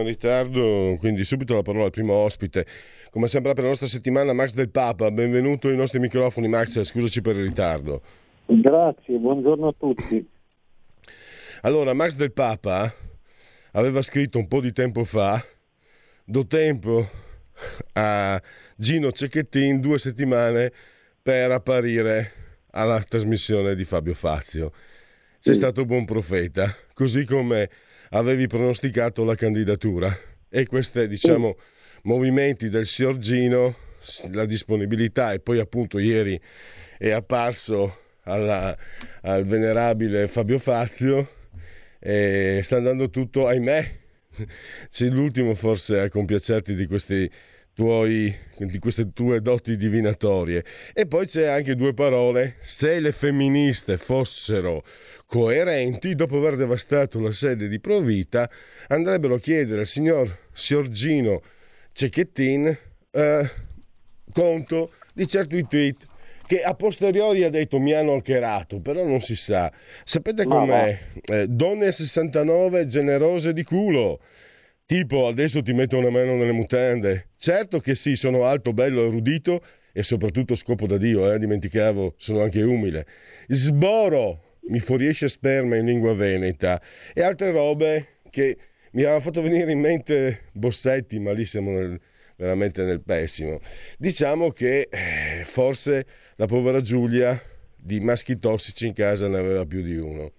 In ritardo, quindi subito la parola al primo ospite. Come sempre per la nostra settimana Max del Papa, benvenuto ai nostri microfoni Max, scusaci per il ritardo. Grazie, buongiorno a tutti. Allora, Max del Papa aveva scritto un po' di tempo fa, do tempo a Gino Cecchettin due settimane per apparire alla trasmissione di Fabio Fazio. Sei sì. stato buon profeta, così come avevi pronosticato la candidatura e questi diciamo movimenti del signor Gino la disponibilità e poi appunto ieri è apparso alla, al venerabile Fabio Fazio e sta andando tutto ahimè sei l'ultimo forse a compiacerti di questi tuoi, di queste tue doti divinatorie. E poi c'è anche due parole, se le femministe fossero coerenti, dopo aver devastato la sede di Provita, andrebbero a chiedere al signor Siorgino Cecchettin eh, conto di certi tweet che a posteriori ha detto mi hanno alcherato, però non si sa. Sapete com'è? Eh, donne 69 generose di culo. Tipo, adesso ti metto una mano nelle mutande. Certo che sì, sono alto, bello, erudito e soprattutto scopo da Dio, eh, dimenticavo, sono anche umile. Sboro, mi fuoriesce sperma in lingua veneta e altre robe che mi hanno fatto venire in mente Bossetti, ma lì siamo nel, veramente nel pessimo. Diciamo che eh, forse la povera Giulia di maschi tossici in casa ne aveva più di uno.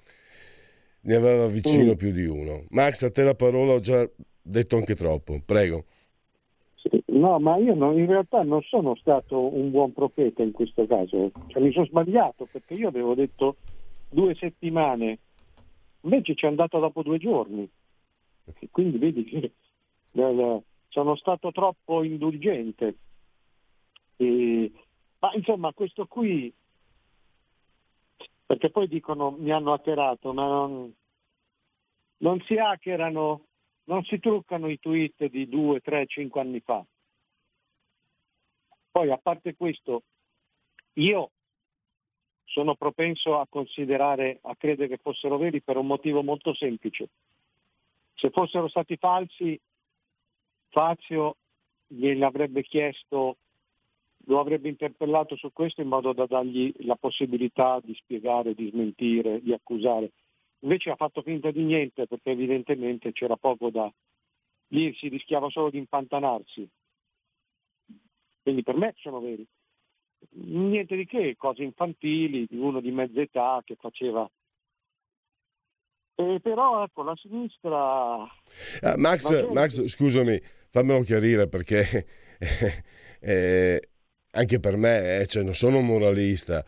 Ne aveva vicino mm. più di uno. Max, a te la parola ho già detto anche troppo, prego. No, ma io non, in realtà non sono stato un buon profeta in questo caso, cioè, mi sono sbagliato perché io avevo detto due settimane, invece ci è andato dopo due giorni, e quindi vedi che sono stato troppo indulgente. E, ma insomma questo qui, perché poi dicono mi hanno hackerato, ma non, non si hackerano non si truccano i tweet di due, tre, cinque anni fa. Poi a parte questo, io sono propenso a considerare, a credere che fossero veri per un motivo molto semplice. Se fossero stati falsi, Fazio gliel'avrebbe chiesto, lo avrebbe interpellato su questo in modo da dargli la possibilità di spiegare, di smentire, di accusare. Invece ha fatto finta di niente perché evidentemente c'era poco da... Lì si rischiava solo di impantanarsi. Quindi per me sono veri. Niente di che, cose infantili, di uno di mezza età che faceva. Eh, però ecco, la sinistra... Ah, Max, Max, scusami, fammelo chiarire perché eh, anche per me, eh, cioè, non sono un moralista,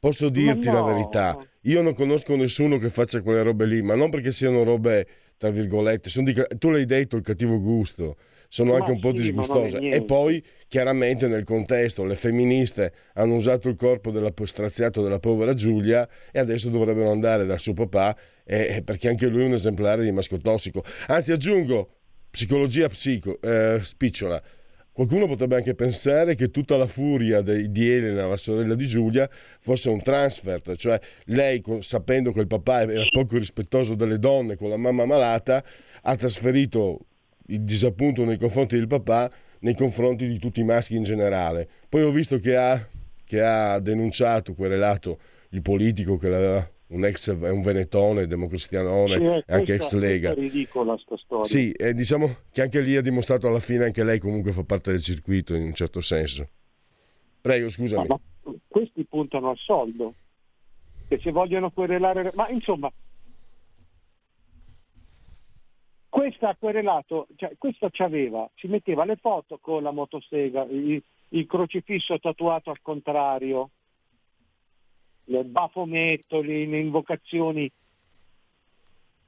Posso dirti no. la verità, io non conosco nessuno che faccia quelle robe lì, ma non perché siano robe, tra virgolette, di, tu l'hai detto, il cattivo gusto, sono ma anche un po' disgustose. E poi, chiaramente, nel contesto, le femministe hanno usato il corpo della, straziato della povera Giulia e adesso dovrebbero andare dal suo papà, eh, perché anche lui è un esemplare di maschio tossico. Anzi, aggiungo, psicologia psico, eh, spicciola Qualcuno potrebbe anche pensare che tutta la furia de, di Elena, la sorella di Giulia, fosse un transfert, cioè lei, sapendo che il papà era poco rispettoso delle donne con la mamma malata, ha trasferito il disappunto nei confronti del papà nei confronti di tutti i maschi in generale. Poi ho visto che ha, che ha denunciato, querelato il politico che l'aveva un ex è un venetone, democristianone, sì, anche ex Lega. È ridicola sta storia. Sì, eh, diciamo che anche lì ha dimostrato alla fine anche lei comunque fa parte del circuito in un certo senso. Prego, scusami. Ma, ma questi puntano al soldo. E se vogliono querelare... Ma insomma, questa ha querelato, cioè, questa c'aveva, si metteva le foto con la motosega, il, il crocifisso tatuato al contrario, il bafometto, le, le invocazioni.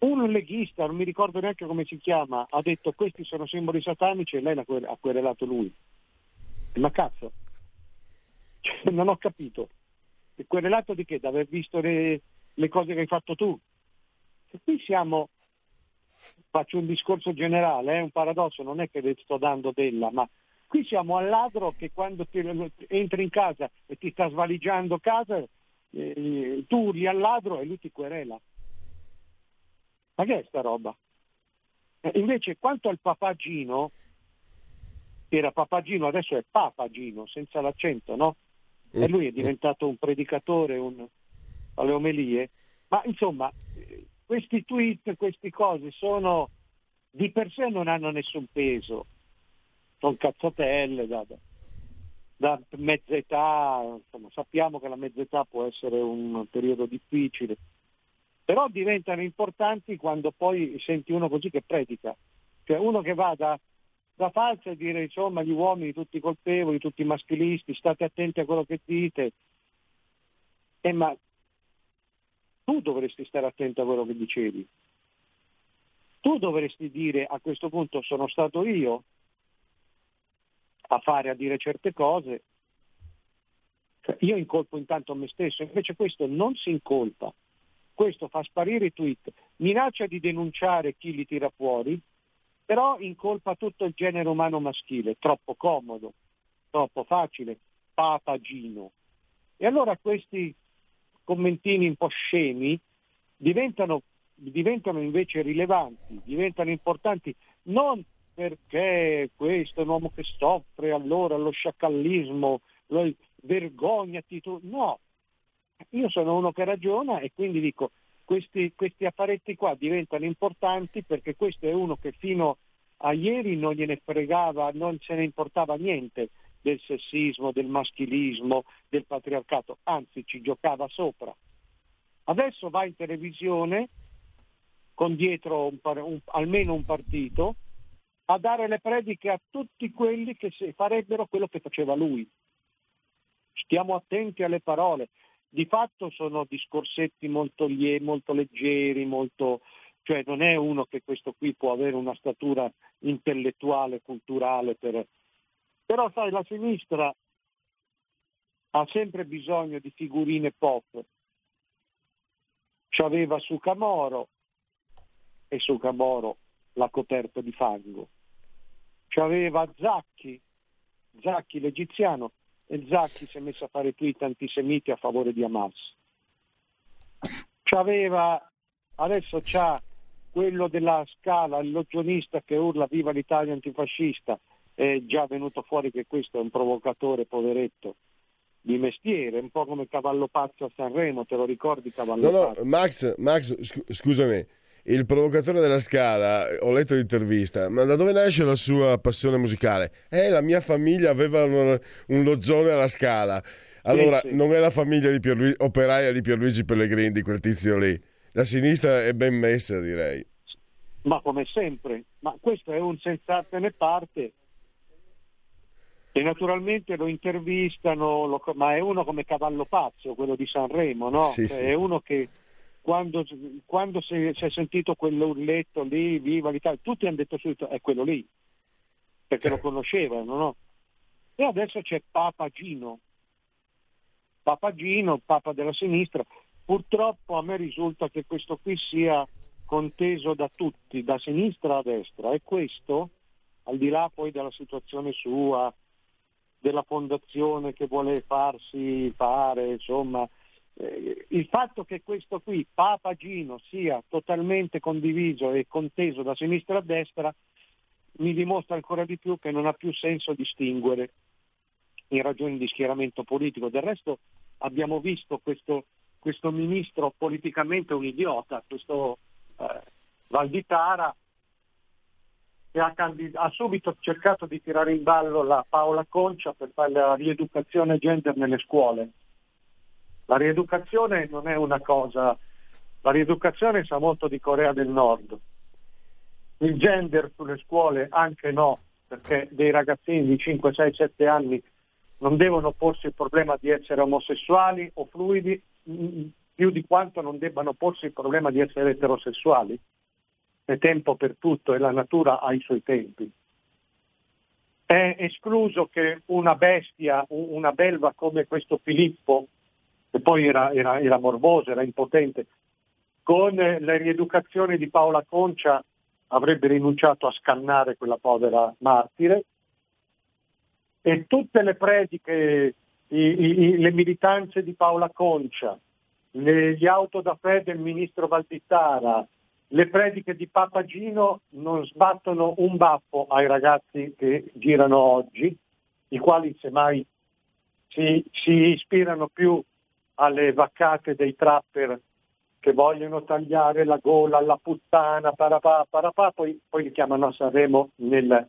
Un leghista, non mi ricordo neanche come si chiama, ha detto questi sono simboli satanici e lei ha querelato lui. Ma cazzo, cioè, non ho capito. Querelato di che? Da aver visto le, le cose che hai fatto tu? E qui siamo, faccio un discorso generale, è eh, un paradosso, non è che le sto dando della, ma qui siamo al ladro che quando ti, entri in casa e ti sta svaligiando casa, eh, tu urli al ladro e lui ti querela. Ma che è sta roba? Eh, invece quanto al papagino, era papagino, adesso è papagino, senza l'accento, no? E lui è diventato un predicatore un, alle omelie. Ma insomma, questi tweet, queste cose sono di per sé non hanno nessun peso, sono cazzatelle da, da, da mezza età, insomma, sappiamo che la mezza età può essere un periodo difficile, però diventano importanti quando poi senti uno così che predica, cioè uno che va da, da falsa e dire insomma gli uomini tutti colpevoli, tutti maschilisti, state attenti a quello che dite, eh, ma tu dovresti stare attento a quello che dicevi. Tu dovresti dire a questo punto sono stato io a fare, a dire certe cose. Cioè, io incolpo intanto me stesso, invece questo non si incolpa, questo fa sparire i tweet, minaccia di denunciare chi li tira fuori, però incolpa tutto il genere umano maschile, troppo comodo, troppo facile, papagino. E allora questi commentini un po' scemi diventano, diventano invece rilevanti, diventano importanti non perché questo è un uomo che soffre allora lo sciacallismo, lo, vergognati tu, no, io sono uno che ragiona e quindi dico questi, questi affaretti qua diventano importanti perché questo è uno che fino a ieri non gliene fregava, non se ne importava niente del sessismo, del maschilismo, del patriarcato, anzi ci giocava sopra. Adesso va in televisione con dietro un, un, almeno un partito a dare le prediche a tutti quelli che farebbero quello che faceva lui. Stiamo attenti alle parole. Di fatto sono discorsetti molto, lie, molto leggeri, molto, cioè non è uno che questo qui può avere una statura intellettuale, culturale per, però sai, la sinistra ha sempre bisogno di figurine pop. C'aveva su Camoro e su Camoro la coperta di fango. C'aveva Zacchi, Zacchi l'egiziano, e Zacchi si è messo a fare tweet antisemiti a favore di Hamas. C'aveva, adesso c'ha quello della scala, il logionista che urla viva l'Italia antifascista, è già venuto fuori che questo è un provocatore poveretto di mestiere, un po' come Cavallo Pazzo a Sanremo, te lo ricordi Cavallo no, Pazzo? No, Max, Max sc- scusami, il provocatore della Scala, ho letto l'intervista, ma da dove nasce la sua passione musicale? Eh, la mia famiglia aveva un, un loggione alla Scala. Allora, sì, sì. non è la famiglia di Pierluigi, operaia di Pierluigi Pellegrini, di quel tizio lì. La sinistra è ben messa, direi. Ma come sempre, ma questo è un sensatene parte e naturalmente lo intervistano, lo, ma è uno come Cavallo Pazzo, quello di Sanremo, no? Sì, cioè, sì. È uno che quando, quando si, si, è sentito quell'urletto lì, viva l'Italia, tutti hanno detto subito è quello lì, perché lo conoscevano, no? E adesso c'è Papa Gino, Papa Gino, Papa della sinistra. Purtroppo a me risulta che questo qui sia conteso da tutti, da sinistra a destra, e questo, al di là poi della situazione sua, della fondazione che vuole farsi fare, insomma, eh, il fatto che questo qui, Papa Gino, sia totalmente condiviso e conteso da sinistra a destra, mi dimostra ancora di più che non ha più senso distinguere in ragioni di schieramento politico. Del resto abbiamo visto questo, questo ministro politicamente un idiota, questo eh, Valditara, che ha, candid- ha, subito cercato di tirare in ballo la Paola Concia per fare la rieducazione gender nelle scuole. La rieducazione non è una cosa, la rieducazione sa molto di Corea del Nord. il gender sulle scuole anche no, perché dei ragazzini di 5, 6, 7 anni non devono porsi il problema di essere omosessuali o fluidi più di quanto non debbano porsi il problema di essere eterosessuali. È tempo per tutto e la natura ha i suoi tempi. È escluso che una bestia, una belva come questo Filippo, che poi era, era, era morboso, era impotente, con la rieducazione di Paola Concia avrebbe rinunciato a scannare quella povera martire e tutte le prediche, i, i, le militanze di Paola Concia, le, gli auto da fede del ministro Valdittara, le prediche di Papa Gino non sbattono un baffo ai ragazzi che girano oggi, i quali semmai si, si ispirano più alle vaccate dei trapper che vogliono tagliare la gola alla puttana, parapà, parapà, poi, poi li chiamano a Sanremo nel,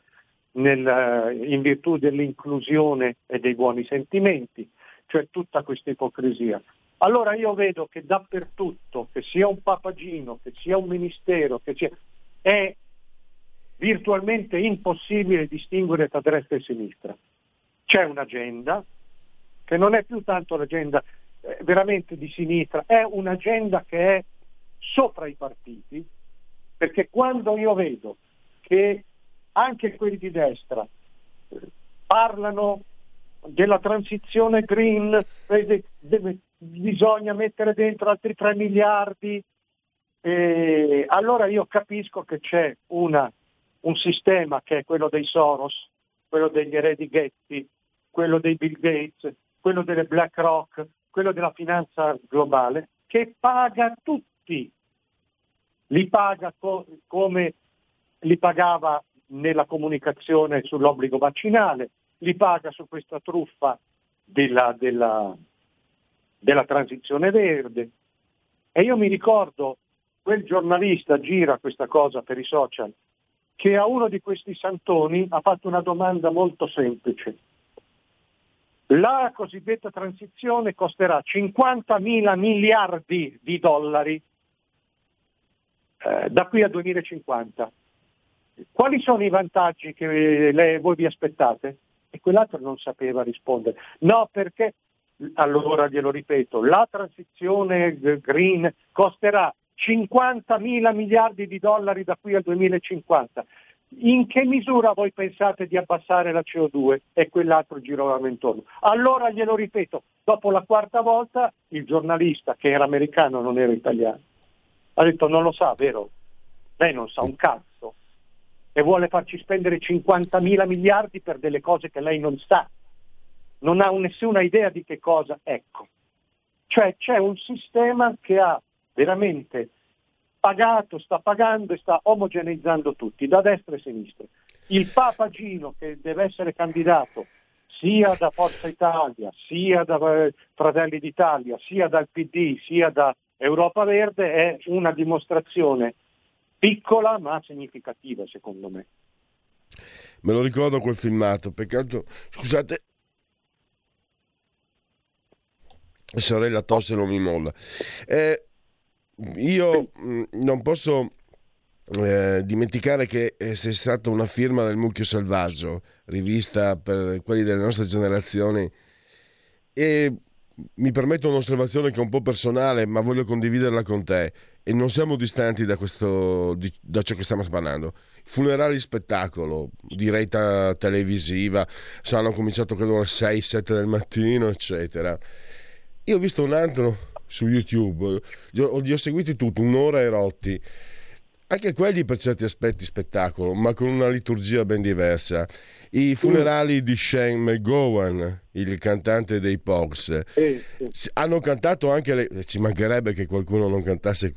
nel, eh, in virtù dell'inclusione e dei buoni sentimenti, cioè tutta questa ipocrisia. Allora io vedo che dappertutto, che sia un papagino, che sia un ministero, che sia, è virtualmente impossibile distinguere tra destra e sinistra. C'è un'agenda che non è più tanto l'agenda eh, veramente di sinistra, è un'agenda che è sopra i partiti, perché quando io vedo che anche quelli di destra eh, parlano della transizione green, bisogna mettere dentro altri 3 miliardi, e allora io capisco che c'è una, un sistema che è quello dei Soros, quello degli eredi Ghetti, quello dei Bill Gates, quello delle BlackRock, quello della finanza globale, che paga tutti. Li paga co- come li pagava nella comunicazione sull'obbligo vaccinale, li paga su questa truffa della, della, della transizione verde. E io mi ricordo, quel giornalista gira questa cosa per i social, che a uno di questi santoni ha fatto una domanda molto semplice. La cosiddetta transizione costerà 50 mila miliardi di dollari eh, da qui al 2050. Quali sono i vantaggi che le, voi vi aspettate? E quell'altro non sapeva rispondere. No, perché, allora glielo ripeto, la transizione green costerà 50 mila miliardi di dollari da qui al 2050 in che misura voi pensate di abbassare la CO2 e quell'altro girovamo intorno? Allora glielo ripeto, dopo la quarta volta il giornalista che era americano non era italiano, ha detto non lo sa, vero? Lei non sa un cazzo e vuole farci spendere 50 mila miliardi per delle cose che lei non sa, non ha nessuna idea di che cosa, ecco. Cioè c'è un sistema che ha veramente pagato, sta pagando e sta omogeneizzando tutti, da destra e sinistra. Il Papa Gino che deve essere candidato sia da Forza Italia, sia da eh, Fratelli d'Italia, sia dal PD, sia da Europa Verde è una dimostrazione piccola ma significativa secondo me. Me lo ricordo quel filmato, peccato, scusate, sorella tosse non mi molla. Eh, io mm, non posso eh, dimenticare che eh, sei stata una firma del Mucchio Selvaggio, rivista per quelli delle nostre generazioni, e mi permetto un'osservazione che è un po' personale, ma voglio condividerla con te. E non siamo distanti da, questo, da ciò che stiamo parlando. Funerali spettacolo, diretta televisiva, hanno cominciato credo alle 6-7 del mattino, eccetera. Io ho visto un altro su YouTube, li ho, li ho seguiti tutti, un'ora e rotti. Anche quelli per certi aspetti spettacolo, ma con una liturgia ben diversa. I funerali di Shane McGowan, il cantante dei Pogs, hanno cantato anche, le... ci mancherebbe che qualcuno non cantasse,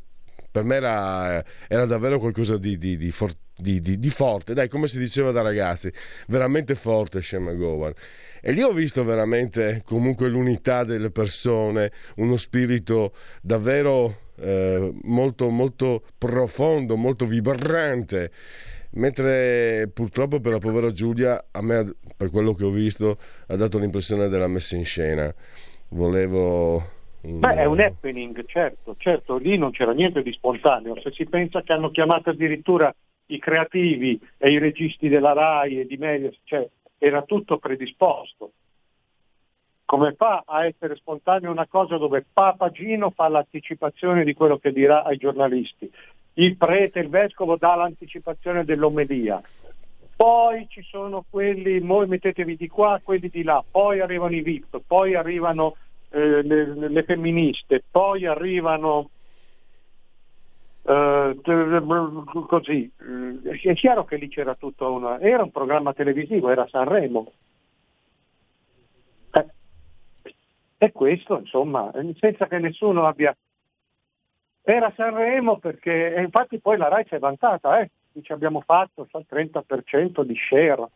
per me era, era davvero qualcosa di, di, di, for... di, forte, dai, come si diceva da ragazzi, veramente forte Shane McGowan. E lì ho visto veramente comunque l'unità delle persone, uno spirito davvero eh, molto, molto profondo, molto vibrante. Mentre purtroppo per la povera Giulia, a me, per quello che ho visto, ha dato l'impressione della messa in scena. Volevo Beh, è un happening, certo, certo, lì non c'era niente di spontaneo. Se si pensa che hanno chiamato addirittura i creativi e i registi della RAI e di Medias, cioè era tutto predisposto. Come fa a essere spontanea una cosa dove Papa Gino fa l'anticipazione di quello che dirà ai giornalisti, il prete, il vescovo dà l'anticipazione dell'omelia, poi ci sono quelli, voi mettetevi di qua, quelli di là, poi arrivano i VIP, poi arrivano eh, le, le, femministe, poi arrivano eh, così. Eh, è chiaro che lì c'era tutto una... era un programma televisivo, era Sanremo. Eh, e questo, insomma, senza che nessuno abbia... Era Sanremo perché, infatti poi la RAI si è vantata, eh? dice abbiamo fatto il 30% di share.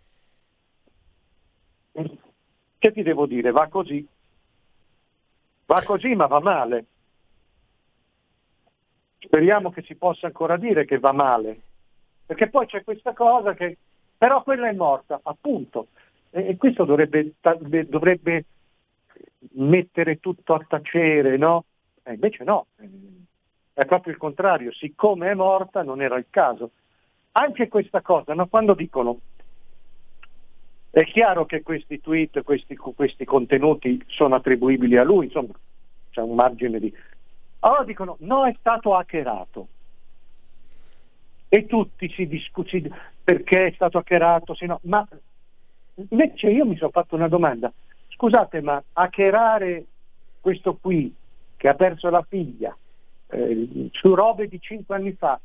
Che ti devo dire? Va così. Va così ma va male. Speriamo che si possa ancora dire che va male. Perché poi c'è questa cosa che... Però quella è morta, appunto. E, questo dovrebbe, dovrebbe mettere tutto a tacere, no? E invece no. È proprio il contrario. Siccome è morta non era il caso anche questa cosa, no? quando dicono è chiaro che questi tweet, questi, questi, contenuti sono attribuibili a lui, insomma c'è un margine di... Allora dicono no è stato hackerato e tutti si discutono perché è stato hackerato, no, ma invece io mi sono fatto una domanda, scusate ma hackerare questo qui che ha perso la figlia eh, su robe di cinque anni fa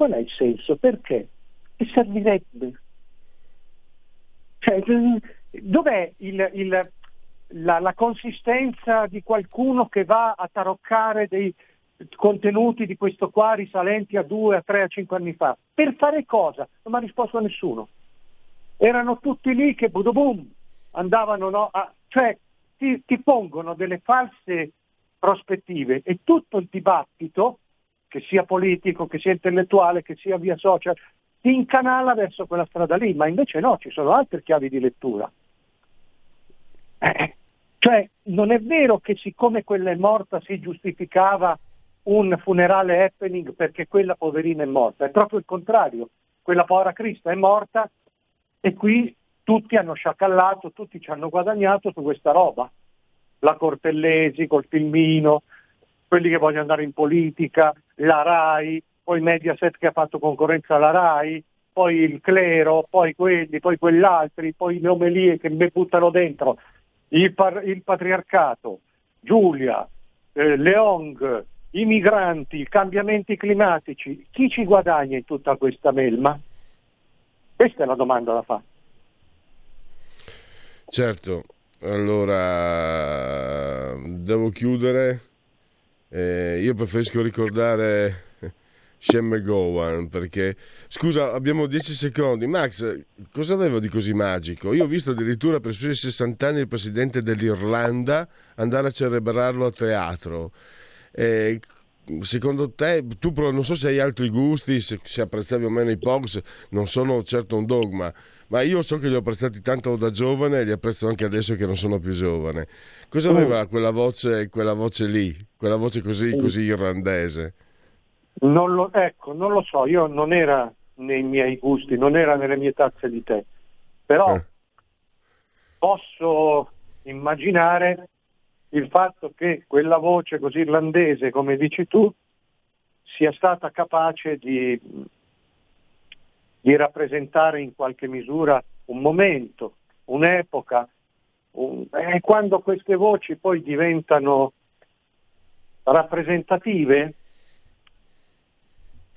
Qual è il senso? Perché? Che servirebbe? Cioè, dov'è il, il, la, la, consistenza di qualcuno che va a taroccare dei contenuti di questo qua risalenti a due, a tre, a cinque anni fa? Per fare cosa? Non mi ha risposto a nessuno. Erano tutti lì che boom, andavano, no? A, cioè ti, ti pongono delle false prospettive e tutto il dibattito che sia politico, che sia intellettuale, che sia via social, ti incanala verso quella strada lì, ma invece no, ci sono altre chiavi di lettura. Eh, cioè, non è vero che siccome quella è morta si giustificava un funerale happening perché quella poverina è morta, è proprio il contrario, quella povera Crista è morta e qui tutti hanno sciacallato, tutti ci hanno guadagnato su questa roba. La Cortellesi col filmino, quelli che vogliono andare in politica, la RAI, poi Mediaset che ha fatto concorrenza alla RAI, poi il clero, poi quelli, poi quell'altri, poi le omelie che mi buttano dentro, il, par- il patriarcato, Giulia, eh, Leong, i migranti, i cambiamenti climatici, chi ci guadagna in tutta questa melma? Questa è la domanda da fare. Certo, allora devo chiudere eh, io preferisco ricordare Shem McGowan perché scusa abbiamo 10 secondi Max cosa aveva di così magico io ho visto addirittura per i suoi 60 anni il presidente dell'Irlanda andare a celebrarlo a teatro eh, secondo te tu non so se hai altri gusti se, se apprezzavi o meno i Pogs non sono certo un dogma ma io so che li ho apprezzati tanto da giovane e li apprezzo anche adesso che non sono più giovane. Cosa mm. aveva quella voce, quella voce lì, quella voce così, così irlandese? Non lo, ecco, non lo so, io non era nei miei gusti, non era nelle mie tazze di tè, però eh. posso immaginare il fatto che quella voce così irlandese, come dici tu, sia stata capace di di rappresentare in qualche misura un momento, un'epoca, un... e quando queste voci poi diventano rappresentative,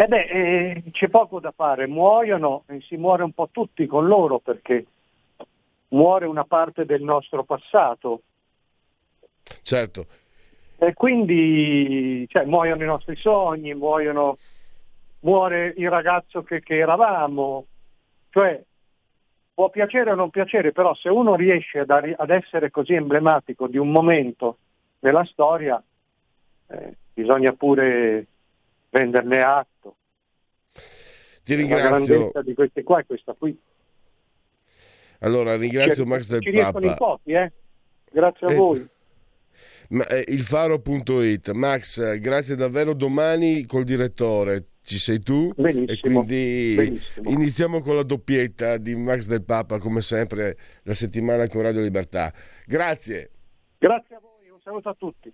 eh beh, eh, c'è poco da fare, muoiono e si muore un po' tutti con loro perché muore una parte del nostro passato. Certo. E quindi cioè, muoiono i nostri sogni, muoiono muore il ragazzo che, che eravamo, cioè può piacere o non piacere, però se uno riesce ad, ad essere così emblematico di un momento nella storia, eh, bisogna pure prenderne atto. Ti ringrazio. La grandezza di questi qua è questa qui. Allora ringrazio ci, Max del ci Papa. in pochi, eh? Grazie a eh, voi. Ma, eh, ilfaro.it Max, grazie davvero. Domani col direttore ci sei tu Benissimo. e quindi Benissimo. iniziamo con la doppietta di Max del Papa come sempre la settimana con Radio Libertà. Grazie. Grazie a voi, un saluto a tutti.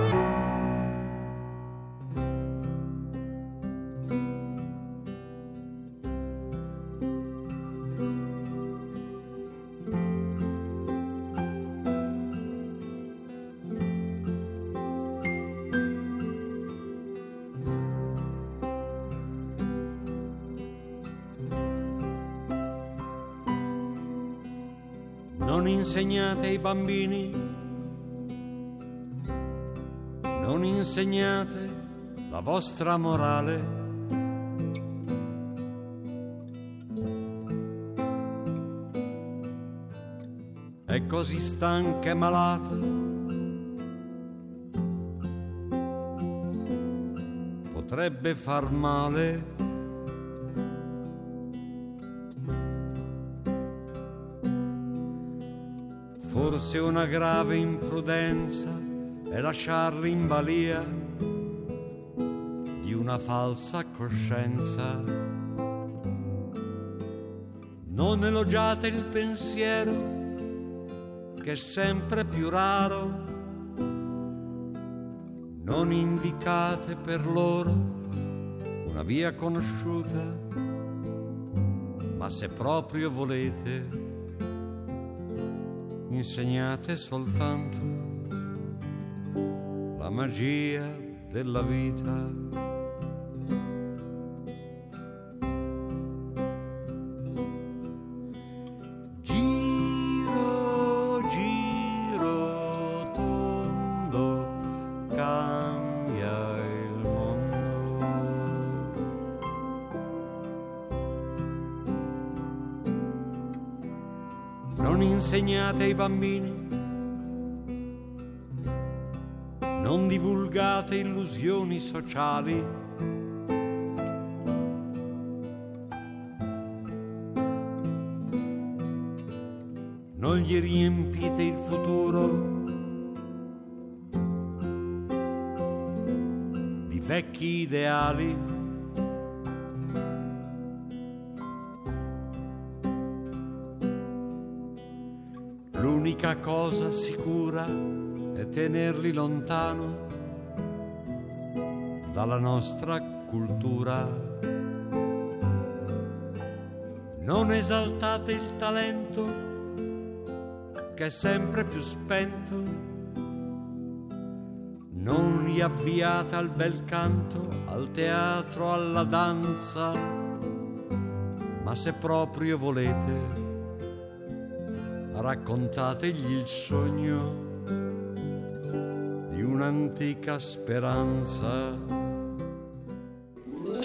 Vostra morale. È così stanca e malata. Potrebbe far male. Forse una grave imprudenza è lasciarli in balia una falsa coscienza. Non elogiate il pensiero che è sempre più raro. Non indicate per loro una via conosciuta, ma se proprio volete insegnate soltanto la magia della vita. Sociali. Non gli riempite il futuro di vecchi ideali. L'unica cosa sicura è tenerli lontano dalla nostra cultura. Non esaltate il talento che è sempre più spento. Non li avviate al bel canto, al teatro, alla danza, ma se proprio volete raccontategli il sogno di un'antica speranza.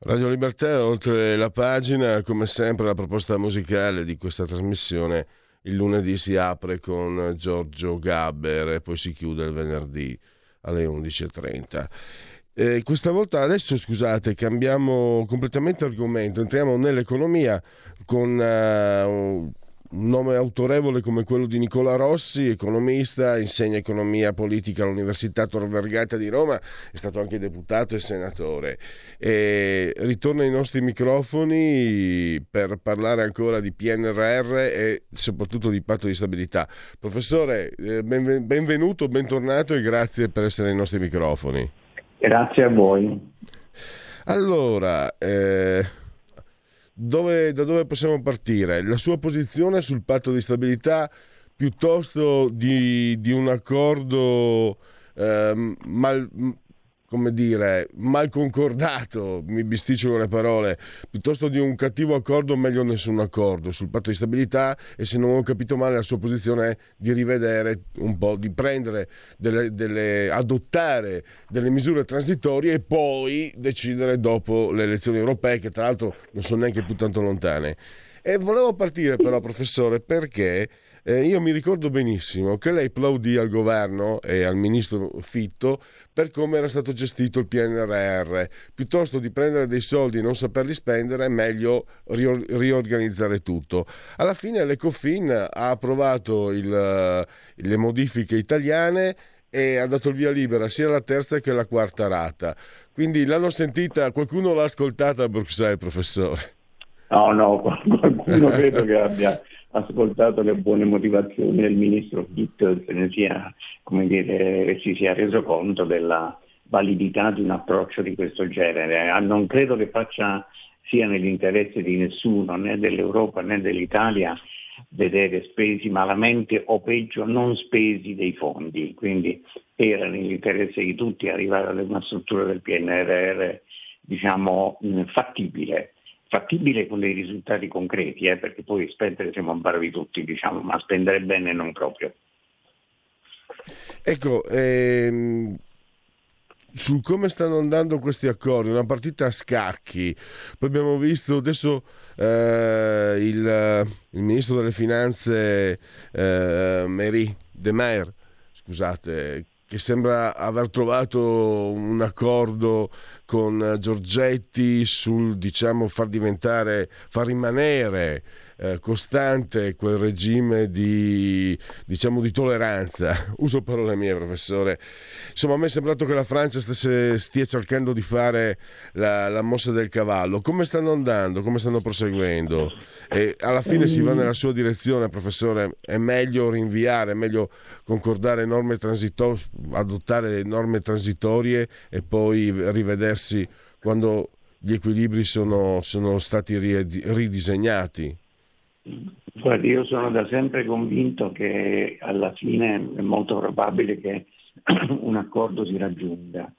Radio Libertà, oltre la pagina, come sempre la proposta musicale di questa trasmissione il lunedì si apre con Giorgio Gabber e poi si chiude il venerdì alle 11.30. Eh, questa volta adesso scusate cambiamo completamente argomento, entriamo nell'economia con eh, un nome autorevole come quello di Nicola Rossi, economista, insegna economia politica all'Università Tor Vergata di Roma, è stato anche deputato e senatore. E ritorna ai nostri microfoni per parlare ancora di PNRR e soprattutto di patto di stabilità. Professore, eh, benven- benvenuto, bentornato e grazie per essere ai nostri microfoni. Grazie a voi. Allora, eh, dove- da dove possiamo partire? La sua posizione sul patto di stabilità piuttosto di, di un accordo ehm, mal- come dire, mal concordato, mi bisticcio con le parole, piuttosto di un cattivo accordo, meglio nessun accordo sul patto di stabilità e se non ho capito male la sua posizione è di rivedere un po', di prendere, delle, delle, adottare delle misure transitorie e poi decidere dopo le elezioni europee, che tra l'altro non sono neanche più tanto lontane. E volevo partire però, professore, perché eh, io mi ricordo benissimo che lei plaudì al governo e al ministro Fitto per come era stato gestito il PNRR. Piuttosto di prendere dei soldi e non saperli spendere, è meglio riorganizzare tutto. Alla fine l'Ecofin ha approvato il, le modifiche italiane e ha dato il via libera sia alla terza che alla quarta rata. Quindi l'hanno sentita, qualcuno l'ha ascoltata a Bruxelles, professore? No, no, qualcuno credo che abbia ascoltato le buone motivazioni del ministro Pitt ne sia, dire, si sia reso conto della validità di un approccio di questo genere. Ah, non credo che faccia sia nell'interesse di nessuno, né dell'Europa né dell'Italia, vedere spesi malamente o peggio non spesi dei fondi. Quindi era nell'interesse di tutti arrivare ad una struttura del PNRR diciamo, fattibile fattibile con dei risultati concreti, eh, perché poi spendere siamo bravi tutti, diciamo, ma spendere bene non proprio. Ecco, ehm, su come stanno andando questi accordi, una partita a scacchi, poi abbiamo visto adesso eh, il, il, ministro delle finanze eh, Mary De Mayer, scusate, che sembra aver trovato un accordo con Giorgetti sul diciamo far diventare, far rimanere eh, costante quel regime di, diciamo, di tolleranza. Uso parole mie, professore. Insomma, a me è sembrato che la Francia stesse, stia cercando di fare la, la, mossa del cavallo. Come stanno andando? Come stanno proseguendo? E alla fine si va nella sua direzione, professore. È meglio rinviare, è meglio concordare norme transitorie, adottare norme transitorie e poi rivedersi quando gli equilibri sono, sono stati ridisegnati. Guardi, io sono da sempre convinto che alla fine è molto probabile che un accordo si raggiunga.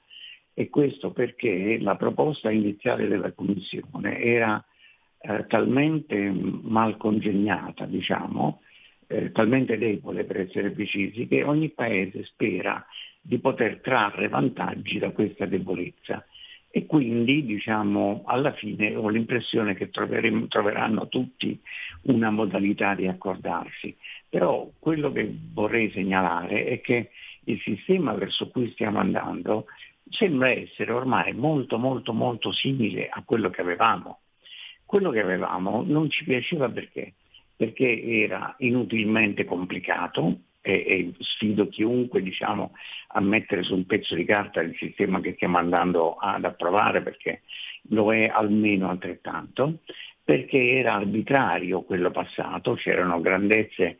E questo perché la proposta iniziale della Commissione era eh, talmente mal congegnata, diciamo, eh, talmente debole per essere precisi, che ogni paese spera di poter trarre vantaggi da questa debolezza e quindi diciamo, alla fine ho l'impressione che troveranno tutti una modalità di accordarsi. Però quello che vorrei segnalare è che il sistema verso cui stiamo andando sembra essere ormai molto molto molto simile a quello che avevamo. Quello che avevamo non ci piaceva perché? Perché era inutilmente complicato, e, e sfido chiunque diciamo, a mettere su un pezzo di carta il sistema che stiamo andando ad approvare perché lo è almeno altrettanto, perché era arbitrario quello passato, c'erano grandezze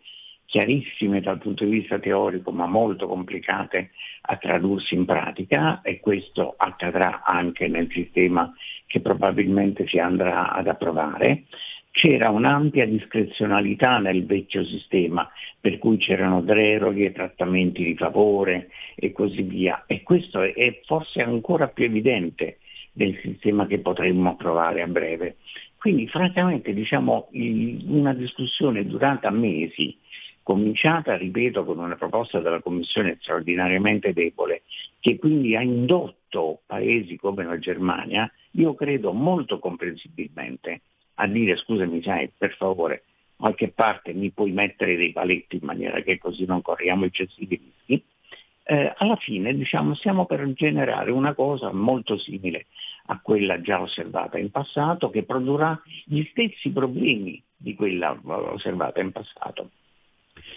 chiarissime dal punto di vista teorico ma molto complicate a tradursi in pratica e questo accadrà anche nel sistema che probabilmente si andrà ad approvare c'era un'ampia discrezionalità nel vecchio sistema, per cui c'erano deroghe, trattamenti di favore e così via. E questo è forse ancora più evidente nel sistema che potremmo approvare a breve. Quindi francamente diciamo una discussione durata mesi, cominciata, ripeto, con una proposta della Commissione straordinariamente debole, che quindi ha indotto paesi come la Germania, io credo molto comprensibilmente, a dire scusami sai per favore qualche parte mi puoi mettere dei paletti in maniera che così non corriamo eccessivi rischi, eh, alla fine diciamo stiamo per generare una cosa molto simile a quella già osservata in passato che produrrà gli stessi problemi di quella osservata in passato.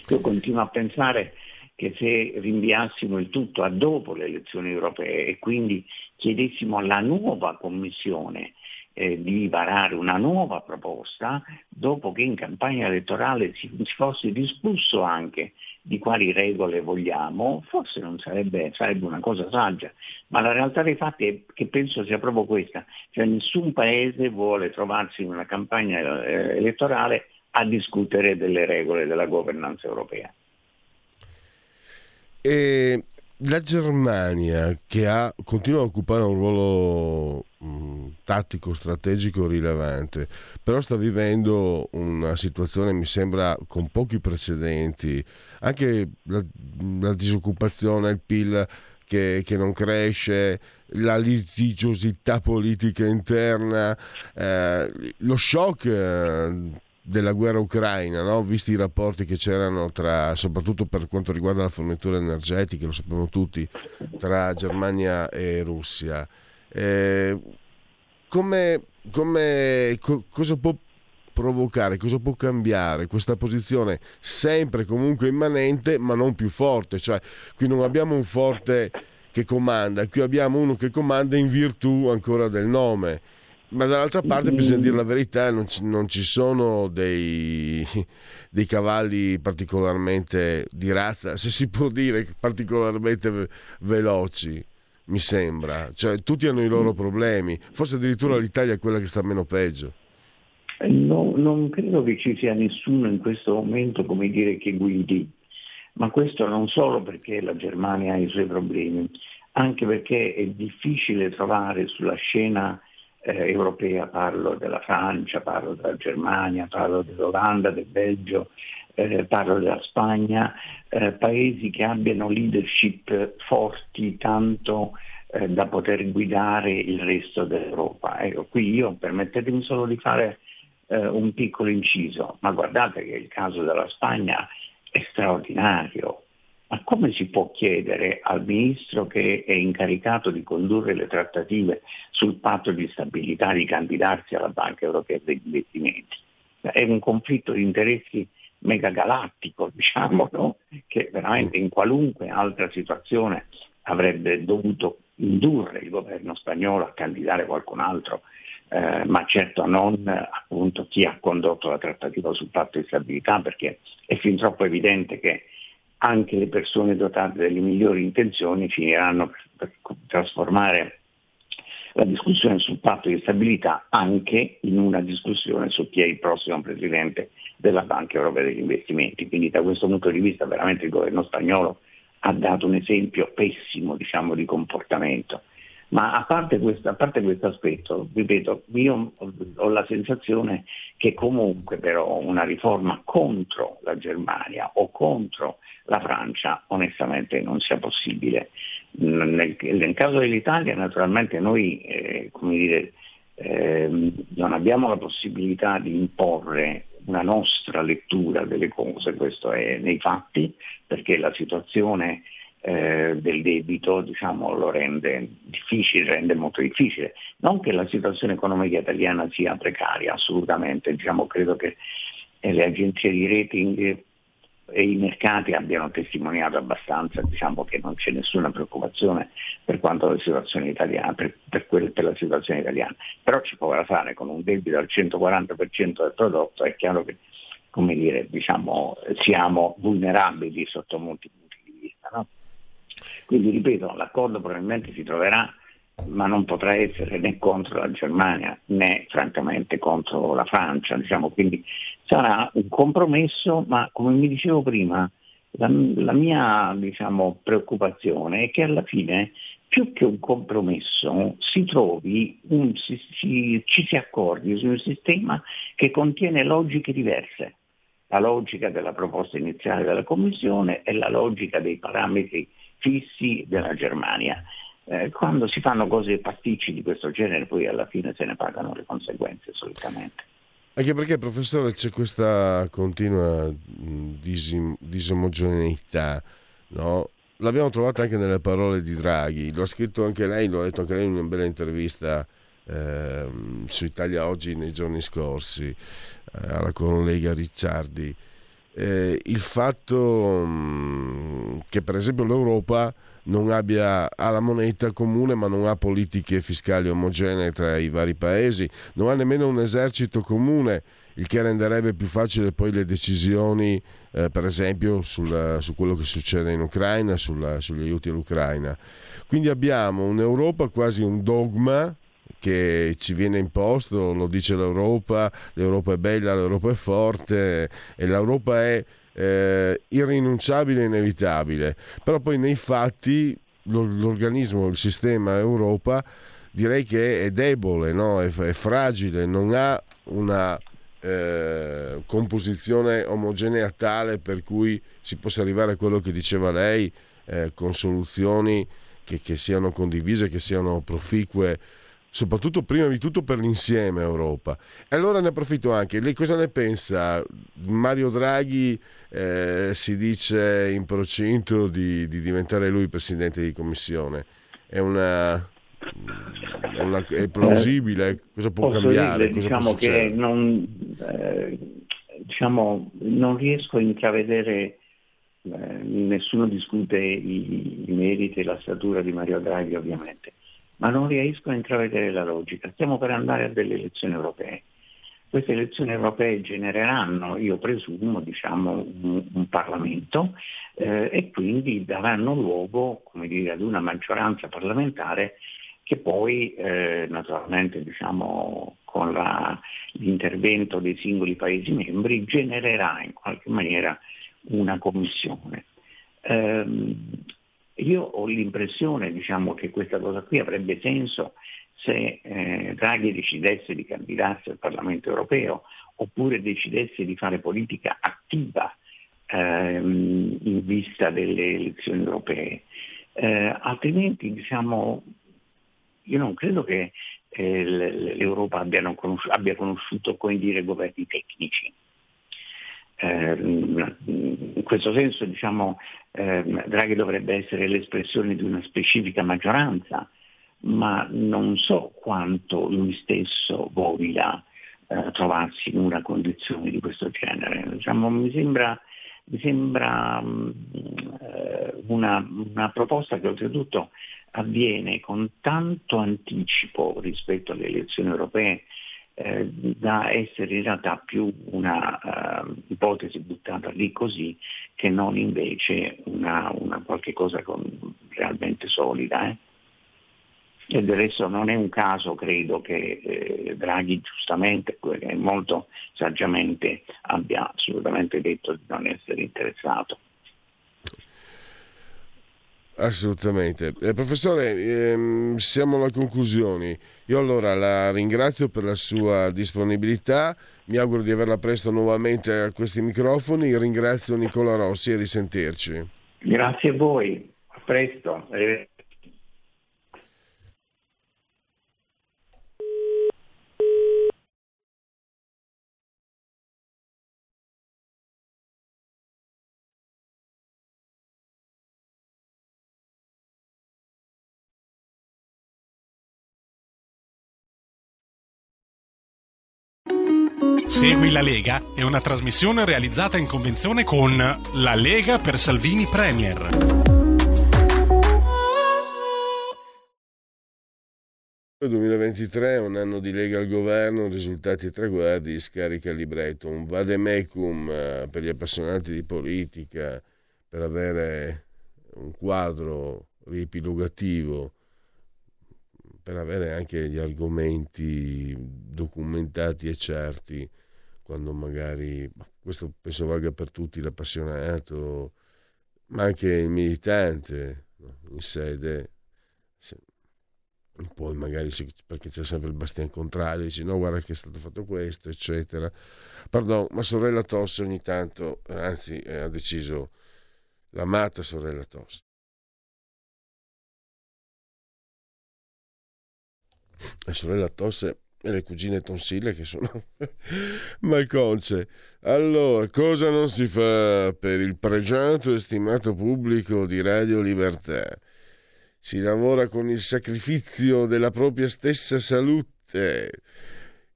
Io continuo a pensare che se rinviassimo il tutto a dopo le elezioni europee e quindi chiedessimo alla nuova Commissione eh, di varare una nuova proposta dopo che in campagna elettorale si, si, fosse discusso anche di quali regole vogliamo, forse non sarebbe, sarebbe una cosa saggia, ma la realtà dei fatti è che penso sia proprio questa, cioè nessun paese vuole trovarsi in una campagna eh, elettorale a discutere delle regole della governance europea. E la Germania che ha, continua a occupare un ruolo mh, mm, tattico, strategico rilevante, però sta vivendo una situazione, mi sembra, con pochi precedenti, anche la, la disoccupazione, il PIL che, che, non cresce, la litigiosità politica interna, eh, lo shock eh, della guerra ucraina, no? visti i rapporti che c'erano tra, soprattutto per quanto riguarda la fornitura energetica, lo sappiamo tutti, tra Germania e Russia. Eh, come, come, co- cosa può provocare, cosa può cambiare questa posizione sempre comunque immanente ma non più forte, cioè qui non abbiamo un forte che comanda, qui abbiamo uno che comanda in virtù ancora del nome ma dall'altra parte mm. bisogna dire la verità, non ci, non ci sono dei, dei, cavalli particolarmente di razza, se si può dire particolarmente veloci, mi sembra. Cioè, tutti hanno i loro mm. problemi, forse addirittura l'Italia è quella che sta meno peggio. Eh, no, non credo che ci sia nessuno in questo momento, come dire, che guidi, ma questo non solo perché la Germania ha i suoi problemi, anche perché è difficile trovare sulla scena eh, europea, parlo della Francia, parlo della Germania, parlo dell'Olanda, del Belgio, eh, parlo della Spagna, eh, paesi che abbiano leadership forti tanto eh, da poter guidare il resto dell'Europa. Ecco, qui io permettetemi solo di fare eh, un piccolo inciso, ma guardate che il caso della Spagna è straordinario. Ma come si può chiedere al ministro che è incaricato di condurre le trattative sul patto di stabilità di candidarsi alla Banca Europea degli Investimenti? È un conflitto di interessi megagalattico, diciamo, no? che veramente in qualunque altra situazione avrebbe dovuto indurre il governo spagnolo a candidare qualcun altro, eh, ma certo non appunto chi ha condotto la trattativa sul patto di stabilità, perché è fin troppo evidente che anche le persone dotate delle migliori intenzioni finiranno per, per trasformare la discussione sul patto di stabilità anche in una discussione su chi è il prossimo presidente della Banca Europea degli Investimenti. Quindi da questo punto di vista veramente il governo spagnolo ha dato un esempio pessimo diciamo, di comportamento. Ma a parte, questo, a parte questo aspetto, ripeto, io ho la sensazione che comunque però una riforma contro la Germania o contro la Francia onestamente non sia possibile. Nel, nel caso dell'Italia naturalmente noi eh, dire, eh, non abbiamo la possibilità di imporre una nostra lettura delle cose, questo è nei fatti, perché la situazione eh, del debito diciamo, lo rende difficile, rende molto difficile. Non che la situazione economica italiana sia precaria, assolutamente, diciamo, credo che eh, le agenzie di rating e i mercati abbiano testimoniato abbastanza diciamo, che non c'è nessuna preoccupazione per quanto la situazione italiana, per, per, quel, per la situazione italiana. Però ci può fare con un debito al 140% del prodotto, è chiaro che come dire, diciamo, siamo vulnerabili sotto molti punti di vista. No? Quindi ripeto, l'accordo probabilmente si troverà, ma non potrà essere né contro la Germania né francamente contro la Francia. Diciamo. Quindi sarà un compromesso, ma come mi dicevo prima, la, la mia diciamo, preoccupazione è che alla fine più che un compromesso si trovi, un, si, si, ci si accordi su un sistema che contiene logiche diverse. La logica della proposta iniziale della Commissione e la logica dei parametri fissi della Germania. Eh, quando si fanno cose pasticci di questo genere poi alla fine se ne pagano le conseguenze solitamente. Anche perché, professore, c'è questa continua disim- disomogeneità, no? L'abbiamo trovata anche nelle parole di Draghi, lo ha scritto anche lei, lo ha detto anche lei in una bella intervista eh, su Italia Oggi nei giorni scorsi eh, alla collega Ricciardi eh, il fatto mm, che per esempio l'Europa non abbia ha la moneta comune ma non ha politiche fiscali omogenee tra i vari paesi, non ha nemmeno un esercito comune, il che renderebbe più facile poi le decisioni, eh, per esempio sul, su quello che succede in Ucraina, sulla, sugli aiuti all'Ucraina. Quindi abbiamo un'Europa quasi un dogma che ci viene imposto, lo dice l'Europa, l'Europa è bella, l'Europa è forte e l'Europa è eh, irrinunciabile e inevitabile, però poi nei fatti l'organismo, il sistema Europa, direi che è debole, no? è, è, fragile, non ha una eh, composizione omogenea tale per cui si possa arrivare a quello che diceva lei eh, con soluzioni che, che, siano condivise, che siano proficue, soprattutto prima di tutto per l'insieme Europa. E allora ne approfitto anche, lei cosa ne pensa? Mario Draghi eh, si dice in procinto di, di diventare lui presidente di commissione. È una è, una, è plausibile? Cosa può cambiare? Dire, cosa diciamo che non, eh, diciamo, non riesco a intravedere, eh, nessuno discute i, i meriti e la statura di Mario Draghi ovviamente, ma non riesco a intravedere la logica. Stiamo per andare a delle elezioni europee. Queste elezioni europee genereranno, io presumo, diciamo, un, un Parlamento eh, e quindi daranno luogo dire, ad una maggioranza parlamentare che poi eh, naturalmente diciamo, con la, l'intervento dei singoli Paesi membri genererà in qualche maniera una commissione. Eh, io ho l'impressione diciamo, che questa cosa qui avrebbe senso se eh, Draghi decidesse di candidarsi al Parlamento europeo oppure decidesse di fare politica attiva ehm, in vista delle elezioni europee. Eh, altrimenti diciamo, io non credo che eh, l'Europa abbia conosciuto, abbia conosciuto dire, governi tecnici. Eh, in questo senso diciamo, eh, Draghi dovrebbe essere l'espressione di una specifica maggioranza, ma non so quanto lui stesso voglia eh, trovarsi in una condizione di questo genere. Diciamo, mi sembra, mi sembra mh, eh, una, una, proposta che oltretutto avviene con tanto anticipo rispetto alle elezioni europee eh, da essere in realtà più una uh, ipotesi buttata lì così che non invece una, una qualche cosa con, realmente solida. Eh? E del resto non è un caso, credo, che eh, Draghi giustamente molto saggiamente abbia assolutamente detto di non essere interessato. Assolutamente. Eh, professore, ehm, siamo alle conclusioni. Io allora la ringrazio per la sua disponibilità, mi auguro di averla presto nuovamente a questi microfoni, ringrazio Nicola Rossi e risentirci. Grazie a voi, a presto. Segui la Lega è una trasmissione realizzata in convenzione con La Lega per Salvini Premier. Il 2023 è un anno di Lega al governo, risultati e traguardi, scarica il libretto, un vademecum eh, per gli appassionati di politica, per avere un quadro riepilogativo per avere anche gli argomenti documentati e certi quando magari questo penso valga per tutti l'appassionato ma anche il militante in sede se, poi magari si, perché c'è sempre il bastian contrario dice no guarda che è stato fatto questo eccetera. Pardon ma sorella Tosse ogni tanto anzi eh, ha deciso l'amata sorella Tosse. La sorella Tosse e le cugine tonsille che sono malconce. Allora, cosa non si fa per il pregiato e stimato pubblico di Radio Libertà? Si lavora con il sacrificio della propria stessa salute.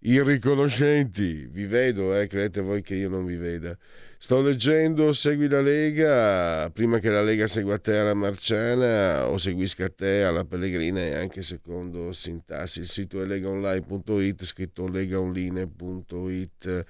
Irriconoscenti, vi vedo, eh, credete voi che io non vi veda. Sto leggendo Segui la Lega, prima che la Lega segua te alla Marciana o seguisca te alla Pellegrina e anche secondo sintassi. Il sito è legaonline.it, scritto legaonline.it.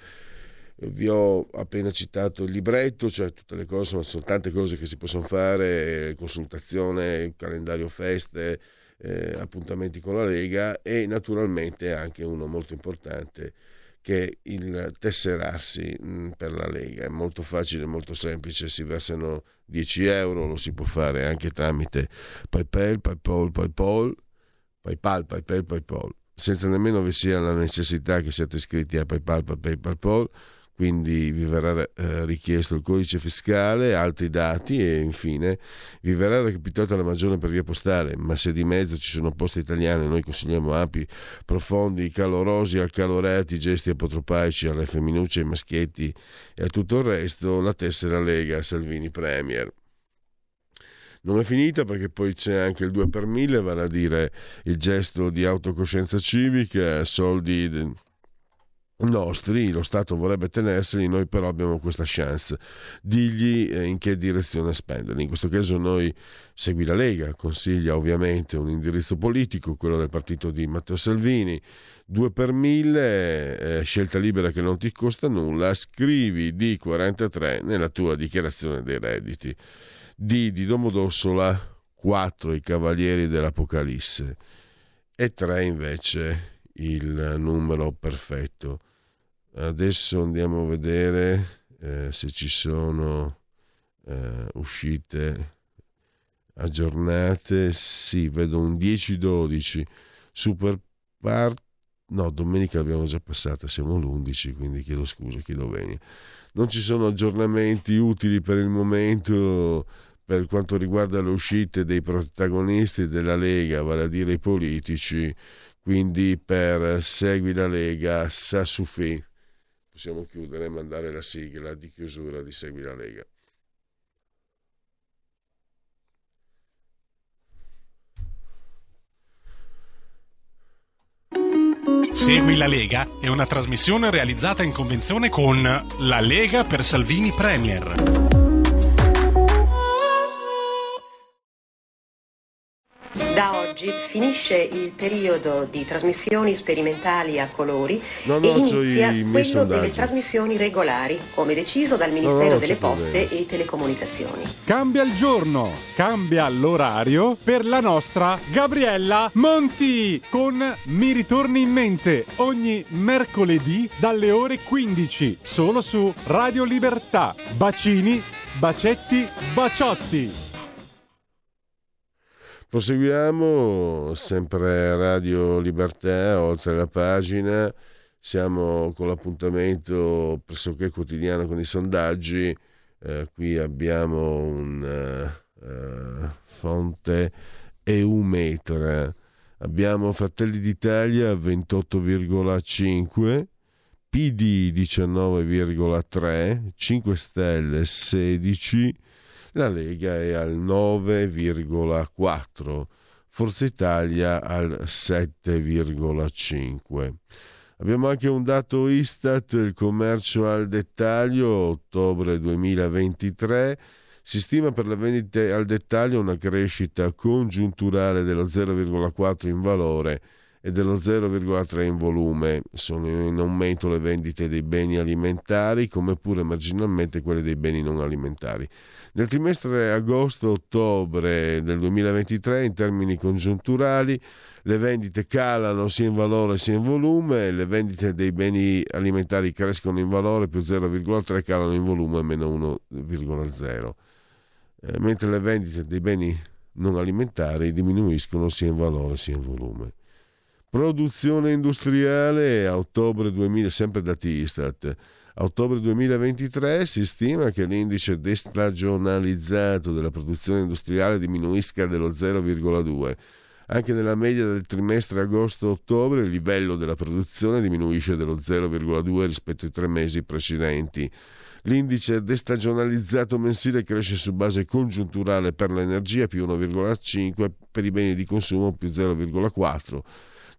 Vi ho appena citato il libretto, cioè tutte le cose, ma sono tante cose che si possono fare, consultazione, calendario feste, eh, appuntamenti con la Lega e naturalmente anche uno molto importante che il tesserarsi mm, per la Lega. È molto facile, molto semplice, si versano 10 euro, lo si può fare anche tramite PayPal, PayPal, PayPal, PayPal, PayPal, PayPal, senza nemmeno vi sia la necessità che siate iscritti a PayPal, PayPal, PayPal quindi vi verrà eh, richiesto il codice fiscale, altri dati e infine vi verrà recapitata la maggiore per via postale, ma se di mezzo ci sono poste italiane, noi consigliamo ampi, profondi, calorosi, accalorati, gesti apotropaici alle femminucce, ai maschietti e a tutto il resto, la tessera Lega Salvini Premier. Non è finita perché poi c'è anche il 2 per 1000, vale a dire il gesto di autocoscienza civica, soldi nostri, lo Stato vorrebbe tenerseli, noi però abbiamo questa chance. Digli eh, in che direzione spenderli. In questo caso noi segui la Lega, consiglia ovviamente un indirizzo politico, quello del partito di Matteo Salvini, 2 per 1000, eh, scelta libera che non ti costa nulla, scrivi D43 nella tua dichiarazione dei redditi. D di Domodossola, 4 i cavalieri dell'Apocalisse e 3 invece il numero perfetto. Adesso andiamo a vedere eh, se ci sono eh, uscite aggiornate. Sì, vedo un 10-12. Super part. No, domenica l'abbiamo già passata, siamo l'11, quindi chiedo scusa, chiedo bene. Non ci sono aggiornamenti utili per il momento per quanto riguarda le uscite dei protagonisti della Lega, vale a dire i politici, quindi per Segui la Lega, Sassufi possiamo chiudere e mandare la sigla di chiusura di Segui la Lega. Segui la Lega è una trasmissione realizzata in convenzione con La Lega per Salvini Premier. Da oggi finisce il periodo di trasmissioni sperimentali a colori no, no, e inizia quello delle trasmissioni regolari, come deciso dal Ministero no, delle Poste e Telecomunicazioni. Cambia il giorno, cambia l'orario per la nostra Gabriella Monti con Mi ritorni in mente ogni mercoledì dalle ore 15, solo su Radio Libertà. Bacini, bacetti, baciotti. Proseguiamo sempre Radio Libertà, oltre la pagina, siamo con l'appuntamento pressoché quotidiano con i sondaggi, eh, qui abbiamo un uh, fonte Eumetra, abbiamo Fratelli d'Italia 28,5, PD 19,3, 5 Stelle 16, la Lega è al 9,4, Forza Italia al 7,5. Abbiamo anche un dato Istat, il commercio al dettaglio, ottobre 2023. Si stima per le vendite al dettaglio una crescita congiunturale dello 0,4 in valore e dello 0,3 in volume. Sono in aumento le vendite dei beni alimentari, come pure marginalmente quelle dei beni non alimentari. Nel trimestre agosto-ottobre del 2023, in termini congiunturali, le vendite calano sia in valore sia in volume, le vendite dei beni alimentari crescono in valore più 0,3, calano in volume meno 1,0, eh, mentre le vendite dei beni non alimentari diminuiscono sia in valore sia in volume. Produzione industriale a ottobre 2000, sempre da Tistat a ottobre 2023 si stima che l'indice destagionalizzato della produzione industriale diminuisca dello 0,2. Anche nella media del trimestre agosto-ottobre il livello della produzione diminuisce dello 0,2 rispetto ai tre mesi precedenti. L'indice destagionalizzato mensile cresce su base congiunturale per l'energia più 1,5, per i beni di consumo più 0,4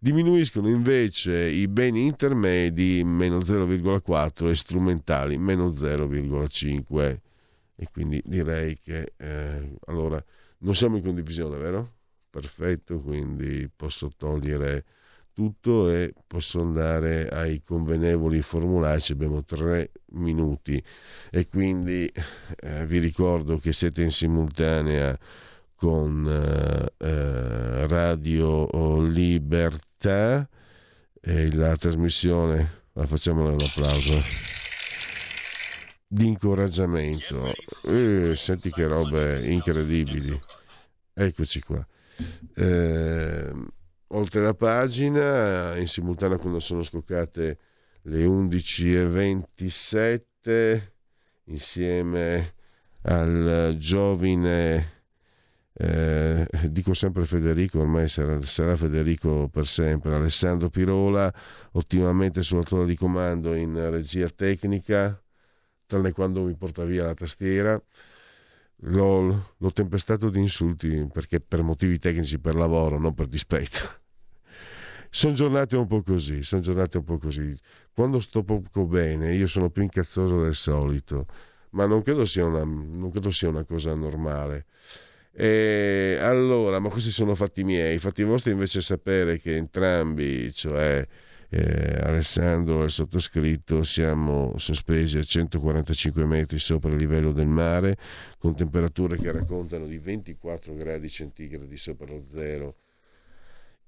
Diminuiscono invece i beni intermedi meno 0,4 e strumentali meno 0,5 e quindi direi che eh, allora non siamo in condivisione, vero? Perfetto, quindi posso togliere tutto e posso andare ai convenevoli formulaici, abbiamo tre minuti e quindi eh, vi ricordo che siete in simultanea con eh, eh Radio Libertà, eh, la trasmissione Allora, facciamole un applauso di incoraggiamento. Eh, senti che robe incredibili. Eccoci qua. Eh, oltre la pagina, in simultanea quando sono scoccate le 11.27, insieme al giovine, eh, dico sempre Federico, ormai sarà, sarà, Federico per sempre, Alessandro Pirola, ottimamente sulla torre di comando in regia tecnica, tranne quando mi porta via la tastiera. L'ho, l'ho tempestato di insulti perché per motivi tecnici, per lavoro, non per dispetto. Sono giornate un po' così, sono giornate un po' così. Quando sto poco bene, io sono più incazzoso del solito, ma non credo sia una, credo sia una cosa normale. E allora, ma questi sono fatti miei, fatti vostri invece sapere che entrambi, cioè eh, Alessandro e il sottoscritto siamo sospesi a 145 metri sopra il livello del mare con temperature che raccontano di 24 gradi centigradi sopra lo zero.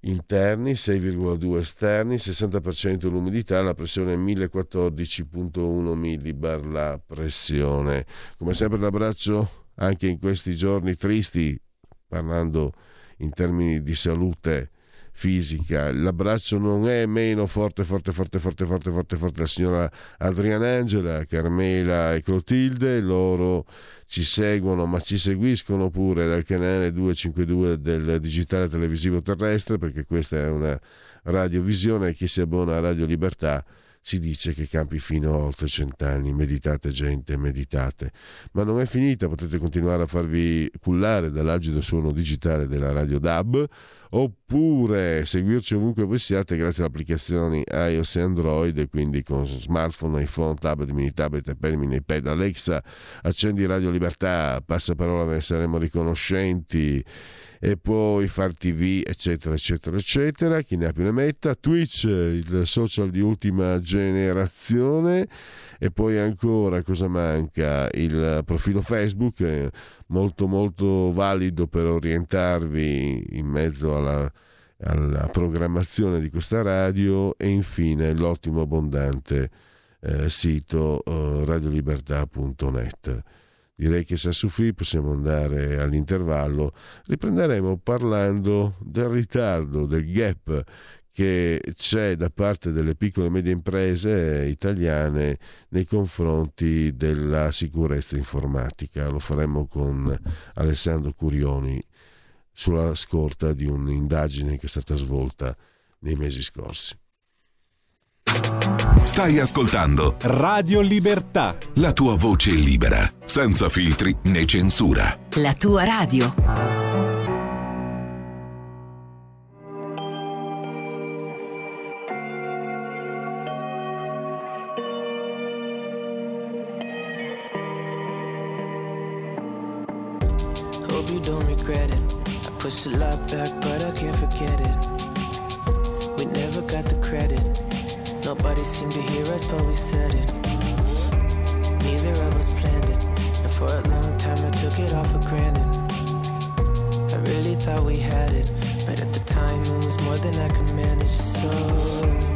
Interni, 6,2 esterni, 60% l'umidità, la pressione è 1014.1 millibar la pressione. Come sempre l'abbraccio anche in questi giorni tristi, parlando in termini di salute fisica. L'abbraccio non è meno forte, forte, forte, forte, forte, forte, forte la signora Adriana Angela, Carmela e Clotilde. Loro ci seguono, ma ci seguiscono pure dal canale 252 del digitale televisivo terrestre, perché questa è una radiovisione. Chi si abbona a Radio Libertà si dice che campi fino a oltre cent'anni. Meditate, gente, meditate. Ma non è finita, potete continuare a farvi cullare dall'agido suono digitale della Radio DAB oppure seguirci ovunque voi siate grazie alle applicazioni iOS e Android, quindi con smartphone, iPhone, tablet, mini tablet, iPad, mini iPad, Alexa, accendi Radio Libertà, passa parola, ne saremo riconoscenti e poi Far TV, eccetera, eccetera, eccetera. Chi ne ha più ne metta. Twitch, il social di ultima generazione. E poi ancora cosa manca? Il profilo Facebook, molto molto valido per orientarvi in mezzo alla, alla programmazione di questa radio. E infine l'ottimo abbondante eh, sito eh, radiolibertà.net direi che sa suffi possiamo andare all'intervallo. Riprenderemo parlando del ritardo, del gap che c'è da parte delle piccole e medie imprese italiane nei confronti della sicurezza informatica. Lo faremo con Alessandro Curioni sulla scorta di un'indagine che è stata svolta nei mesi scorsi. Stai ascoltando Radio Libertà. La tua voce libera, senza filtri né censura. La tua radio. Hope you don't regret it. I push a lot back, but I can't forget it. We never got the credit. Nobody seemed to hear us, but we said it. Neither of us planned it, and for a long time I took it all for granted. I really thought we had it, but at the time it was more than I could manage. So.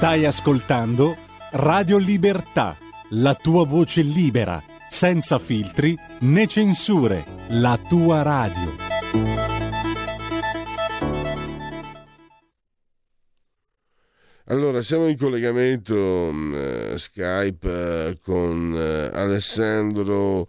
Stai ascoltando Radio Libertà, la tua voce libera, senza filtri né censure, la tua radio. Allora, siamo in collegamento uh, Skype uh, con uh, Alessandro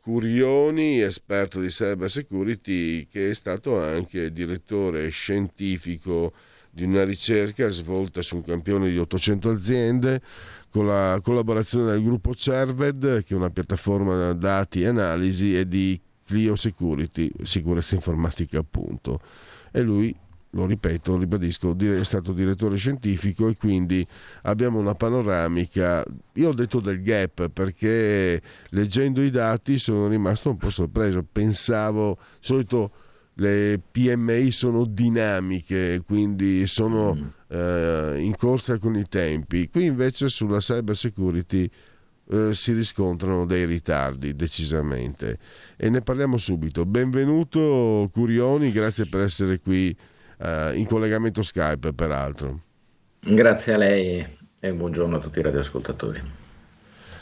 Curioni, esperto di cyber security, che è stato anche direttore scientifico di una ricerca svolta su un campione di 800 aziende con la collaborazione del gruppo Cerved, che è una piattaforma dati e analisi, e di Clio Security, sicurezza informatica appunto. E lui, lo ripeto, ribadisco, è stato direttore scientifico e quindi abbiamo una panoramica. Io ho detto del gap perché leggendo i dati sono rimasto un po' sorpreso. Pensavo, solito le PMI sono dinamiche, quindi sono mm. eh, in corsa con i tempi. Qui invece sulla cyber security eh, si riscontrano dei ritardi decisamente e ne parliamo subito. Benvenuto Curioni, grazie per essere qui eh, in collegamento Skype peraltro. Grazie a lei e buongiorno a tutti i radioascoltatori.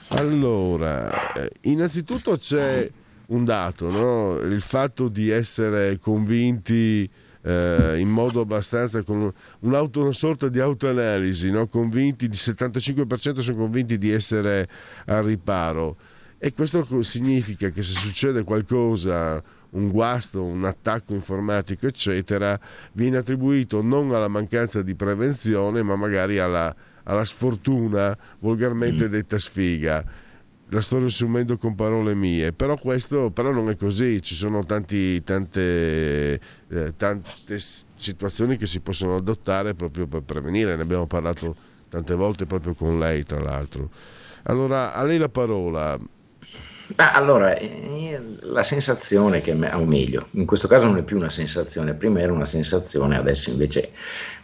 Allora, eh, innanzitutto c'è un dato, no? il fatto di essere convinti eh, in modo abbastanza con una sorta di autoanalisi, no? convinti, il 75% sono convinti di essere al riparo e questo significa che se succede qualcosa, un guasto, un attacco informatico, eccetera, viene attribuito non alla mancanza di prevenzione, ma magari alla, alla sfortuna, volgarmente mm. detta sfiga la sto riassumendo con parole mie, però questo però non è così, ci sono tanti, tante, eh, tante situazioni che si possono adottare proprio per prevenire, ne abbiamo parlato tante volte proprio con lei tra l'altro. Allora, a lei la parola. Ah, allora, eh, la sensazione che, o meglio, in questo caso non è più una sensazione, prima era una sensazione, adesso invece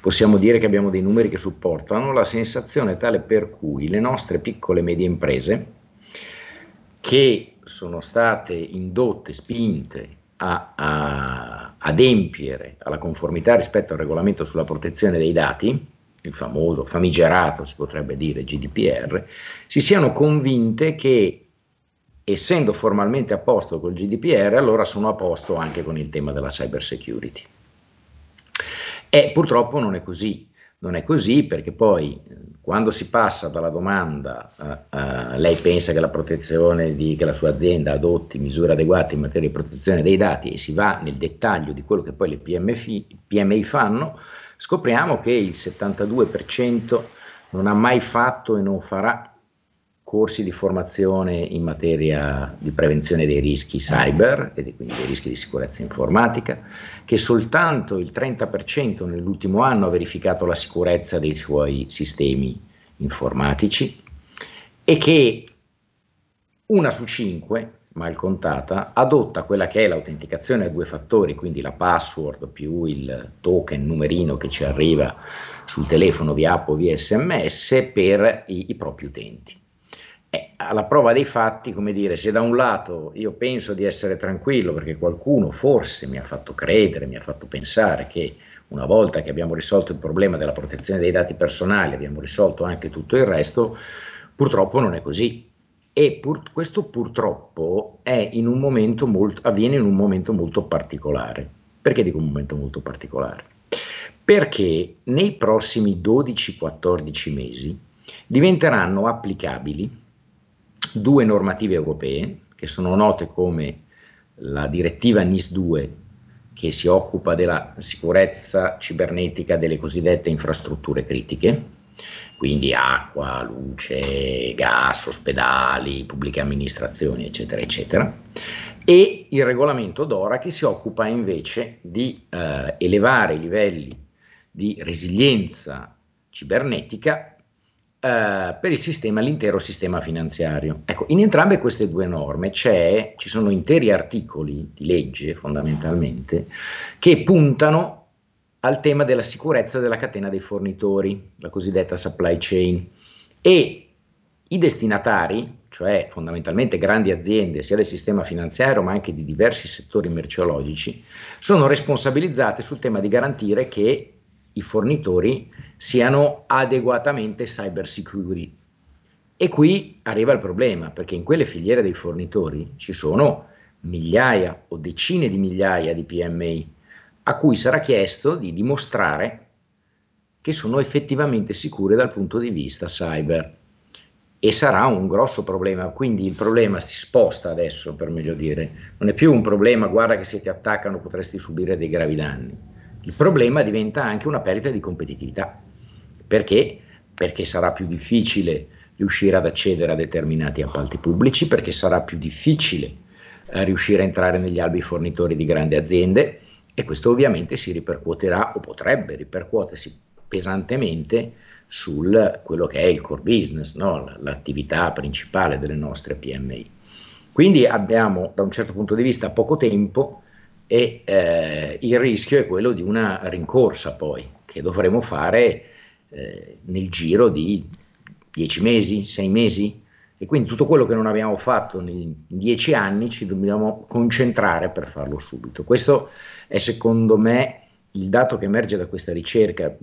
possiamo dire che abbiamo dei numeri che supportano la sensazione tale per cui le nostre piccole e medie imprese, che sono state indotte, spinte a, a adempiere alla conformità rispetto al regolamento sulla protezione dei dati, il famoso famigerato, si potrebbe dire, GDPR, si siano convinte che essendo formalmente a posto col GDPR, allora sono a posto anche con il tema della cyber security. E purtroppo non è così. Non è così perché poi quando si passa dalla domanda uh, uh, lei pensa che la protezione di, che la sua azienda adotti misure adeguate in materia di protezione dei dati e si va nel dettaglio di quello che poi le PMFI, PMI fanno, scopriamo che il 72% non ha mai fatto e non farà corsi di formazione in materia di prevenzione dei rischi cyber e quindi dei rischi di sicurezza informatica, che soltanto il 30% nell'ultimo anno ha verificato la sicurezza dei suoi sistemi informatici e che una su cinque, mal contata, adotta quella che è l'autenticazione a due fattori, quindi la password più il token numerino che ci arriva sul telefono via app o via sms per i, i propri utenti. Alla prova dei fatti, come dire, se da un lato io penso di essere tranquillo perché qualcuno forse mi ha fatto credere, mi ha fatto pensare che una volta che abbiamo risolto il problema della protezione dei dati personali, abbiamo risolto anche tutto il resto, purtroppo non è così. E pur, questo purtroppo in molto, avviene in un momento molto particolare. Perché dico un momento molto particolare? Perché nei prossimi 12-14 mesi diventeranno applicabili due normative europee che sono note come la direttiva NIS 2 che si occupa della sicurezza cibernetica delle cosiddette infrastrutture critiche, quindi acqua, luce, gas, ospedali, pubbliche amministrazioni, eccetera, eccetera, e il regolamento DORA che si occupa invece di eh, elevare i livelli di resilienza cibernetica Uh, per il sistema, l'intero sistema finanziario. Ecco, in entrambe queste due norme ci sono interi articoli di legge fondamentalmente che puntano al tema della sicurezza della catena dei fornitori, la cosiddetta supply chain, e i destinatari, cioè fondamentalmente grandi aziende sia del sistema finanziario ma anche di diversi settori merceologici, sono responsabilizzate sul tema di garantire che i fornitori siano adeguatamente cyber security. E qui arriva il problema, perché in quelle filiere dei fornitori ci sono migliaia o decine di migliaia di PMI a cui sarà chiesto di dimostrare che sono effettivamente sicure dal punto di vista cyber. E sarà un grosso problema, quindi il problema si sposta adesso, per meglio dire. Non è più un problema, guarda che se ti attaccano potresti subire dei gravi danni. Il problema diventa anche una perdita di competitività. Perché? Perché sarà più difficile riuscire ad accedere a determinati appalti pubblici, perché sarà più difficile eh, riuscire a entrare negli albi fornitori di grandi aziende e questo ovviamente si ripercuoterà o potrebbe ripercuotersi pesantemente su quello che è il core business, no? l'attività principale delle nostre PMI. Quindi abbiamo da un certo punto di vista poco tempo e eh, il rischio è quello di una rincorsa poi che dovremo fare eh, nel giro di 10 mesi, 6 mesi e quindi tutto quello che non abbiamo fatto in 10 anni ci dobbiamo concentrare per farlo subito. Questo è secondo me il dato che emerge da questa ricerca,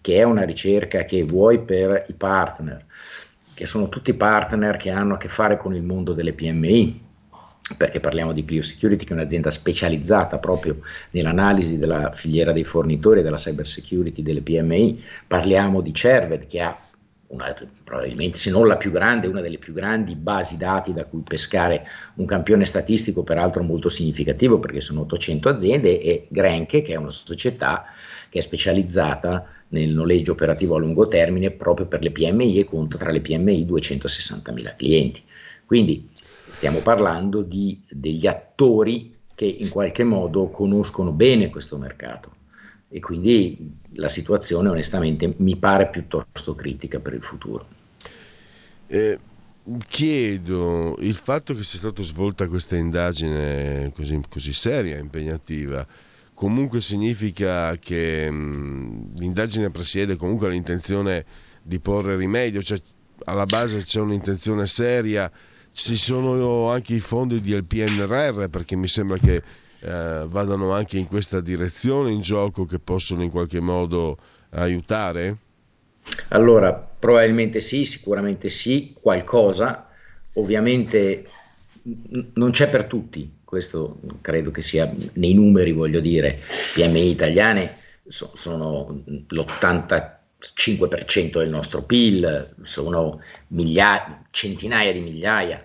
che è una ricerca che vuoi per i partner, che sono tutti partner che hanno a che fare con il mondo delle PMI, perché parliamo di Clio Security, che è un'azienda specializzata proprio nell'analisi della filiera dei fornitori della cyber security delle PMI, parliamo di Cerved, che ha una, probabilmente se non la più grande, una delle più grandi basi dati da cui pescare un campione statistico, peraltro molto significativo perché sono 800 aziende, e Grenke, che è una società che è specializzata nel noleggio operativo a lungo termine proprio per le PMI e conta tra le PMI 260.000 clienti. Quindi stiamo parlando di, degli attori che in qualche modo conoscono bene questo mercato e quindi la situazione onestamente mi pare piuttosto critica per il futuro. Eh, chiedo, il fatto che sia stata svolta questa indagine così, così seria, impegnativa, comunque significa che mh, l'indagine presiede comunque l'intenzione di porre rimedio, cioè alla base c'è un'intenzione seria, ci sono anche i fondi del PNRR perché mi sembra che eh, vadano anche in questa direzione in gioco che possono in qualche modo aiutare? Allora, probabilmente sì, sicuramente sì, qualcosa, ovviamente non c'è per tutti, questo credo che sia nei numeri, voglio dire, PMI italiane so, sono l'85% del nostro PIL, sono migliaia, centinaia di migliaia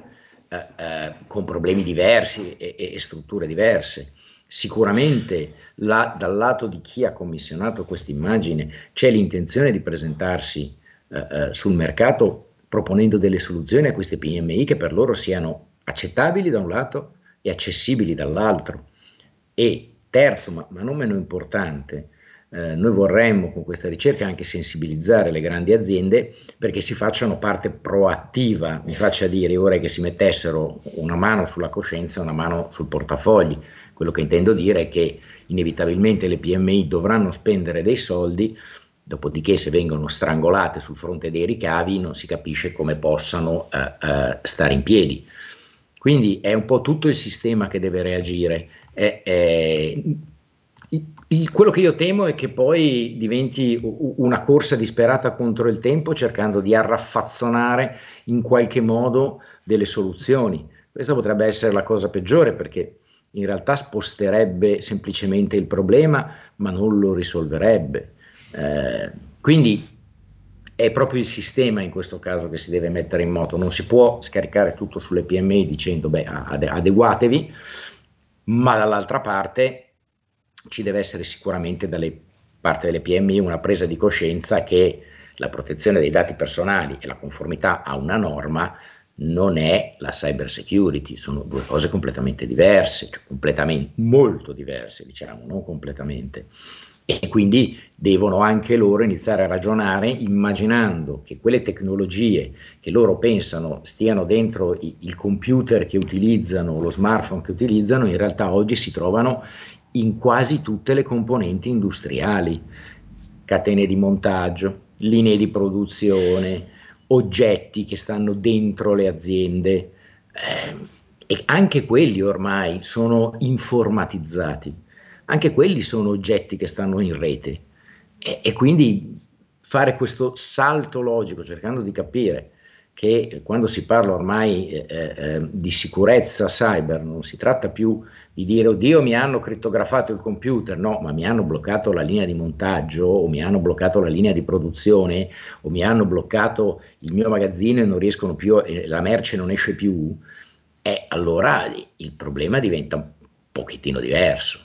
eh, eh, con problemi diversi e, e strutture diverse. Sicuramente la, dal lato di chi ha commissionato questa immagine c'è l'intenzione di presentarsi eh, eh, sul mercato proponendo delle soluzioni a queste PMI che per loro siano accettabili da un lato e accessibili dall'altro. E terzo, ma, ma non meno importante, eh, noi vorremmo con questa ricerca anche sensibilizzare le grandi aziende perché si facciano parte proattiva, mi faccia dire ora che si mettessero una mano sulla coscienza e una mano sul portafogli. Quello che intendo dire è che inevitabilmente le PMI dovranno spendere dei soldi, dopodiché se vengono strangolate sul fronte dei ricavi non si capisce come possano eh, eh, stare in piedi. Quindi è un po' tutto il sistema che deve reagire. È, il, quello che io temo è che poi diventi una corsa disperata contro il tempo cercando di arraffazzonare in qualche modo delle soluzioni. Questa potrebbe essere la cosa peggiore perché in realtà sposterebbe semplicemente il problema ma non lo risolverebbe. Eh, quindi è proprio il sistema in questo caso che si deve mettere in moto, non si può scaricare tutto sulle PMI dicendo beh adeguatevi, ma dall'altra parte ci deve essere sicuramente dalle parte delle PMI una presa di coscienza che la protezione dei dati personali e la conformità a una norma non è la cyber security, sono due cose completamente diverse, cioè completamente, molto diverse, diciamo, non completamente. E quindi devono anche loro iniziare a ragionare immaginando che quelle tecnologie che loro pensano stiano dentro il computer che utilizzano, lo smartphone che utilizzano, in realtà oggi si trovano in quasi tutte le componenti industriali, catene di montaggio, linee di produzione, oggetti che stanno dentro le aziende eh, e anche quelli ormai sono informatizzati, anche quelli sono oggetti che stanno in rete. E, e quindi fare questo salto logico, cercando di capire che quando si parla ormai eh, eh, di sicurezza cyber non si tratta più di dire oddio mi hanno crittografato il computer, no, ma mi hanno bloccato la linea di montaggio o mi hanno bloccato la linea di produzione o mi hanno bloccato il mio magazzino e non riescono più, eh, la merce non esce più, e allora il problema diventa un pochettino diverso.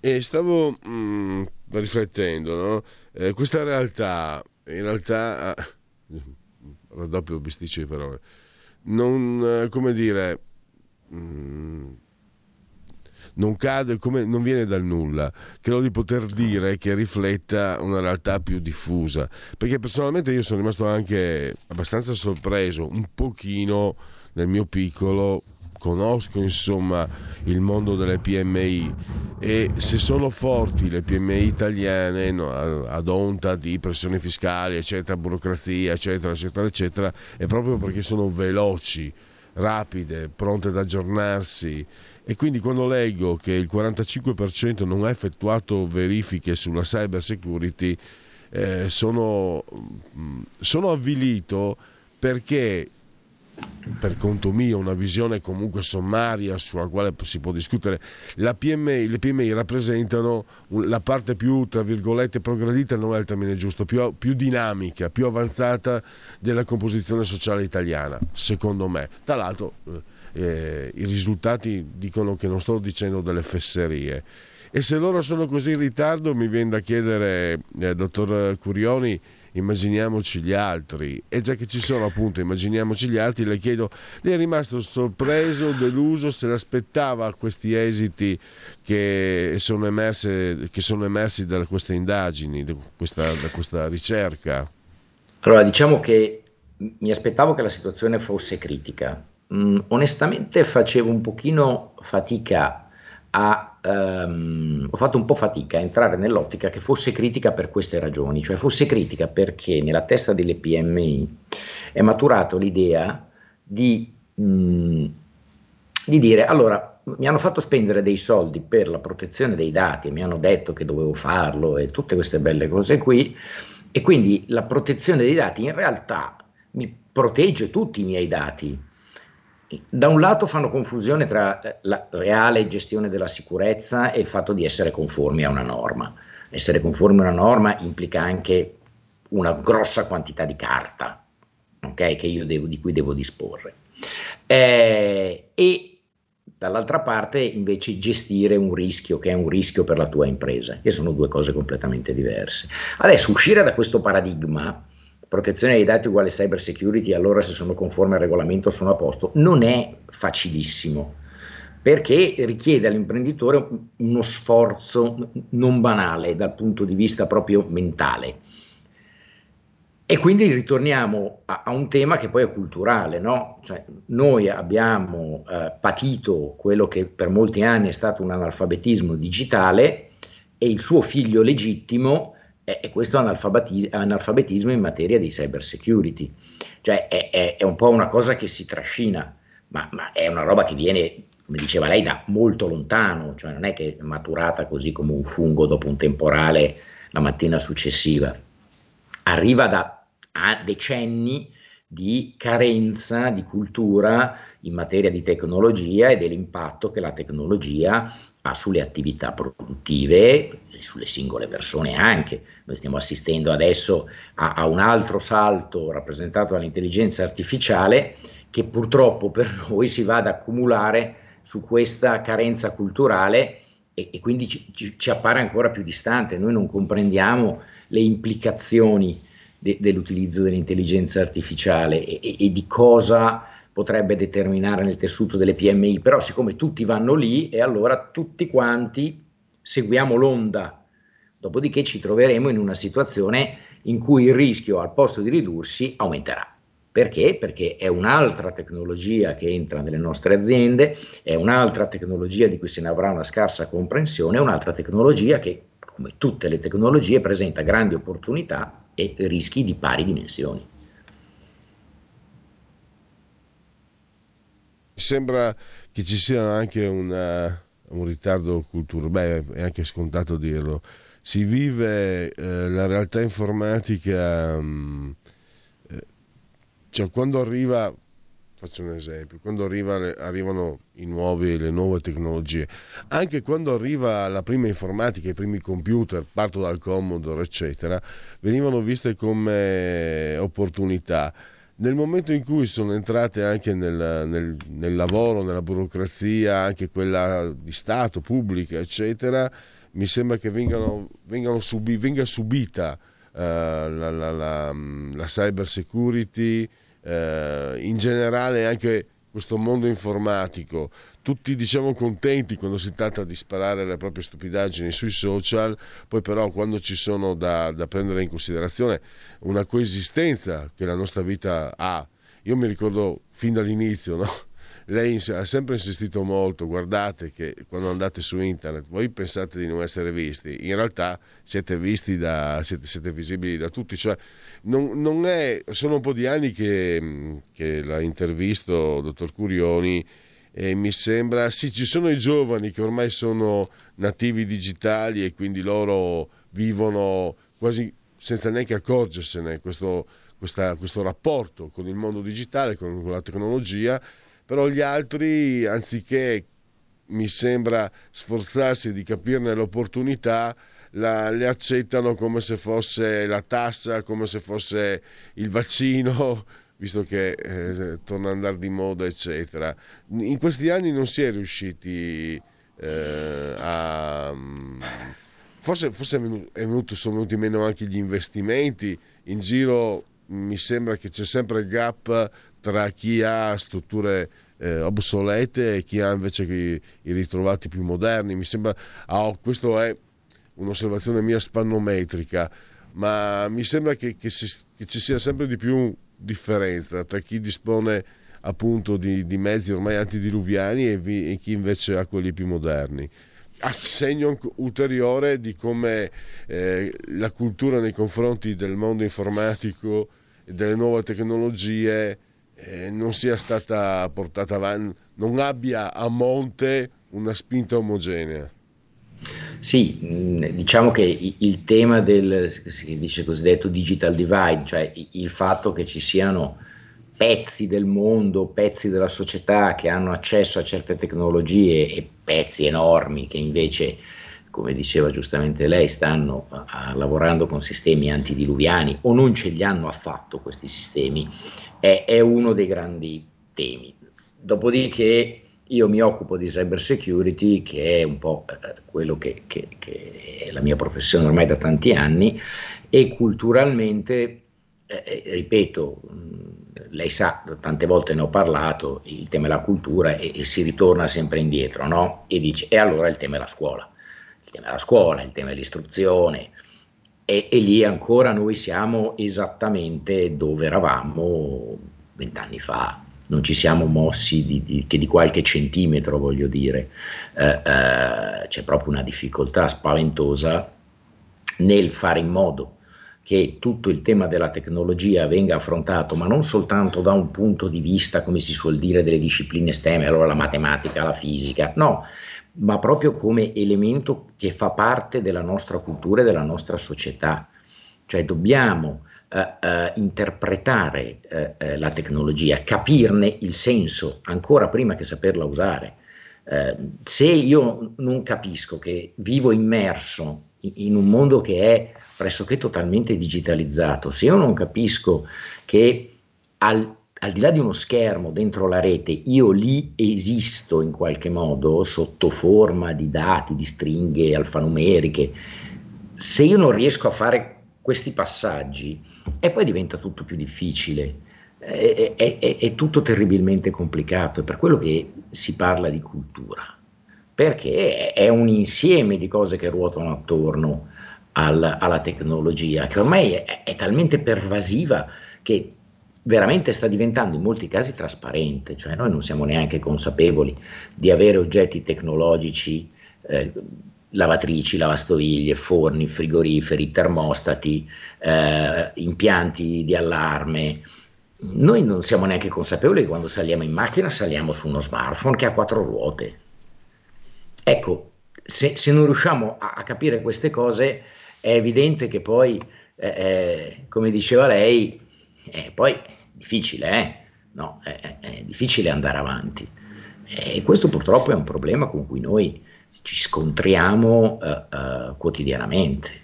E stavo mh, mm, riflettendo, no? eh, questa realtà, in realtà, ah, raddoppio bisticci di parole, non, eh, come dire, mm, non cade, come, non viene dal nulla. Credo di poter dire che rifletta una realtà più diffusa, perché personalmente io sono rimasto anche abbastanza sorpreso, un pochino nel mio piccolo, conosco insomma il mondo delle PMI e se sono forti le PMI italiane no, ad onta di pressioni fiscali, eccetera, burocrazia, eccetera, eccetera, eccetera, è proprio perché sono veloci, rapide, pronte ad aggiornarsi. E quindi quando leggo che il 45% non ha effettuato verifiche sulla cyber security, eh, sono, mm, sono avvilito perché per conto mio, una visione comunque sommaria sulla quale si può discutere. PMI, le PMI rappresentano la parte più, tra virgolette, progredita, non è il termine giusto, più, più dinamica, più avanzata della composizione sociale italiana, secondo me. Tra l'altro eh, i risultati dicono che non sto dicendo delle fesserie. E se loro sono così in ritardo, mi viene da chiedere, eh, dottor Curioni, immaginiamoci gli altri. E già che ci sono appunto, immaginiamoci gli altri, le chiedo, lei è rimasto sorpreso, deluso, se l'aspettava questi esiti che sono, emerse, che sono emersi da queste indagini, da questa, da questa ricerca? Allora, diciamo che mi aspettavo che la situazione fosse critica. Mm, onestamente facevo un pochino fatica a Um, ho fatto un po' fatica a entrare nell'ottica che fosse critica per queste ragioni, cioè fosse critica perché nella testa delle PMI è maturato l'idea di, mh, mm, di dire allora mi hanno fatto spendere dei soldi per la protezione dei dati e mi hanno detto che dovevo farlo e tutte queste belle cose qui e quindi la protezione dei dati in realtà mi protegge tutti i miei dati da un lato fanno confusione tra eh, la reale gestione della sicurezza e il fatto di essere conformi a una norma. Essere conformi a una norma implica anche una grossa quantità di carta okay, devo, di cui devo disporre. Eh, e dall'altra parte invece gestire un rischio che è un rischio per la tua impresa, che sono due cose completamente diverse. Adesso uscire da questo paradigma protezione dei dati uguale cyber security, allora se sono conforme al regolamento sono a posto, non è facilissimo perché richiede all'imprenditore uno sforzo non banale dal punto di vista proprio mentale. E quindi ritorniamo a, a un tema che poi è culturale, no? Cioè, noi abbiamo eh, patito quello che per molti anni è stato un analfabetismo digitale e il suo figlio legittimo e questo analfabetismo in materia di cyber security. Cioè è, è, è un po' una cosa che si trascina, ma, ma, è una roba che viene, come diceva lei, da molto lontano, cioè non è che è maturata così come un fungo dopo un temporale la mattina successiva. Arriva da decenni di carenza di cultura in materia di tecnologia e dell'impatto che la tecnologia ha sulle attività produttive sulle singole persone anche. Noi stiamo assistendo adesso a, a, un altro salto rappresentato dall'intelligenza artificiale che purtroppo per noi si va ad accumulare su questa carenza culturale e, e quindi ci, ci, ci, appare ancora più distante. Noi non comprendiamo le implicazioni de, dell'utilizzo dell'intelligenza artificiale e, e, e di cosa potrebbe determinare nel tessuto delle PMI, però siccome tutti vanno lì e allora tutti quanti seguiamo l'onda, dopodiché ci troveremo in una situazione in cui il rischio al posto di ridursi aumenterà. Perché? Perché è un'altra tecnologia che entra nelle nostre aziende, è un'altra tecnologia di cui se ne avrà una scarsa comprensione, è un'altra tecnologia che, come tutte le tecnologie, presenta grandi opportunità e rischi di pari dimensioni. Sembra che ci sia anche una, un ritardo culturale, beh è anche scontato dirlo, si vive eh, la realtà informatica, mh, mm, cioè quando arriva Faccio un esempio, quando arriva, arrivano nuovi, le nuove tecnologie, anche quando arriva la prima informatica, i primi computer, parto dal Commodore, eccetera, venivano viste come opportunità. Nel momento in cui sono entrate anche nel, nel, nel lavoro, nella burocrazia, anche quella di Stato, pubblica, eccetera, mi sembra che vengano, vengano subi, venga subita uh, la, la, la, la cyber security, eh, in generale anche questo mondo informatico, tutti diciamo contenti quando si tratta di sparare le proprie stupidaggini sui social, poi però quando ci sono da, da prendere in considerazione una coesistenza che la nostra vita ha, io mi ricordo fin dall'inizio, no? lei ha sempre insistito molto, guardate che quando andate su internet voi pensate di non essere visti, in realtà siete visti da, siete, siete visibili da tutti, cioè non, non è, sono un po' di anni che, che la intervisto, dottor Curioni, e mi sembra, sì, ci sono i giovani che ormai sono nativi digitali e quindi loro vivono quasi senza neanche accorgersene questo, questa, questo rapporto con il mondo digitale, con, con la tecnologia, però gli altri, anziché mi sembra sforzarsi di capirne l'opportunità, la, le accettano come se fosse la tassa, come se fosse il vaccino, visto che eh, torna ad andare di moda, eccetera. In questi anni non si è riusciti eh, a... Forse, forse è venuto, sono venuti meno anche gli investimenti, in giro mi sembra che c'è sempre il gap tra chi ha strutture eh, obsolete e chi ha invece i, i, ritrovati più moderni. Mi sembra, oh, questo è un'osservazione mia spannometrica, ma mi sembra che, che, si, che ci sia sempre di più differenza tra chi dispone appunto di, di mezzi ormai antidiluviani e, vi, e, chi invece ha quelli più moderni. A segno ulteriore di come eh, la cultura nei confronti del mondo informatico e delle nuove tecnologie eh, non sia stata portata avanti, non abbia a monte una spinta omogenea. Sì, diciamo che il tema del si dice cosiddetto digital divide, cioè il fatto che ci siano pezzi del mondo, pezzi della società che hanno accesso a certe tecnologie e pezzi enormi che invece, come diceva giustamente lei, stanno a, lavorando con sistemi antidiluviani o non ce li hanno affatto questi sistemi, è, è uno dei grandi temi. Dopodiché io mi occupo di cyber security, che è un po' eh, quello che, che, che, è la mia professione ormai da tanti anni, e culturalmente, eh, eh ripeto, lei sa, tante volte ne ho parlato, il tema è la cultura e, e si ritorna sempre indietro, no? E dice, e allora il tema è la scuola, il tema è la scuola, il tema è l'istruzione, e, e lì ancora noi siamo esattamente dove eravamo vent'anni fa, non ci siamo mossi di, di, che di qualche centimetro, voglio dire, eh, eh, c'è proprio una difficoltà spaventosa nel fare in modo che tutto il tema della tecnologia venga affrontato, ma non soltanto da un punto di vista, come si suol dire, delle discipline STEM, allora la matematica, la fisica, no, ma proprio come elemento che fa parte della nostra cultura e della nostra società. Cioè dobbiamo eh, interpretare eh, eh, la tecnologia, capirne il senso ancora prima che saperla usare. Eh, se io non capisco che vivo immerso in un mondo che è pressoché totalmente digitalizzato, se io non capisco che al, al di là di uno schermo dentro la rete, io lì esisto in qualche modo sotto forma di dati, di stringhe alfanumeriche, se io non riesco a fare questi passaggi e poi diventa tutto più difficile, è, è, è, è tutto terribilmente complicato, è per quello che si parla di cultura, perché è un insieme di cose che ruotano attorno al, alla tecnologia, che ormai è, talmente pervasiva che veramente sta diventando in molti casi trasparente, cioè noi non siamo neanche consapevoli di avere oggetti tecnologici eh, lavatrici, lavastoviglie, forni, frigoriferi, termostati, eh, impianti di allarme. Noi non siamo neanche consapevoli che quando saliamo in macchina saliamo su uno smartphone che ha quattro ruote. Ecco, se, se, non riusciamo a, a, capire queste cose, è evidente che poi, eh, eh come diceva lei, eh, poi è difficile, eh? no, è, è, difficile andare avanti. E questo purtroppo è un problema con cui noi ci scontriamo uh, quotidianamente.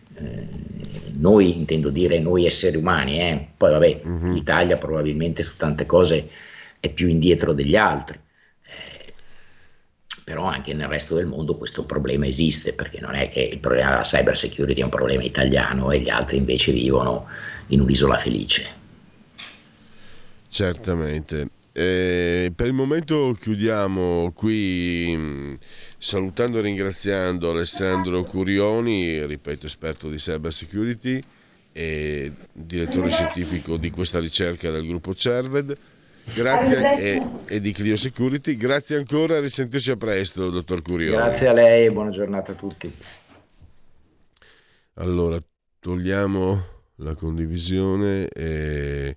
noi intendo dire noi esseri umani, poi vabbè, mm-hmm. l'Italia probabilmente su tante cose è più indietro degli altri però anche nel resto del mondo questo problema esiste, perché non è che il problema della cyber security è un problema italiano e gli altri invece vivono in un'isola felice. Certamente. Eh, per il momento chiudiamo qui mm, salutando e ringraziando Alessandro Curioni, ripeto esperto di cyber security e direttore scientifico di questa ricerca del gruppo CERVED Grazie e, e, di Clio Security. Grazie ancora, a risentirci a presto, dottor Curioni. Grazie a lei e buona giornata a tutti. Allora, togliamo la condivisione e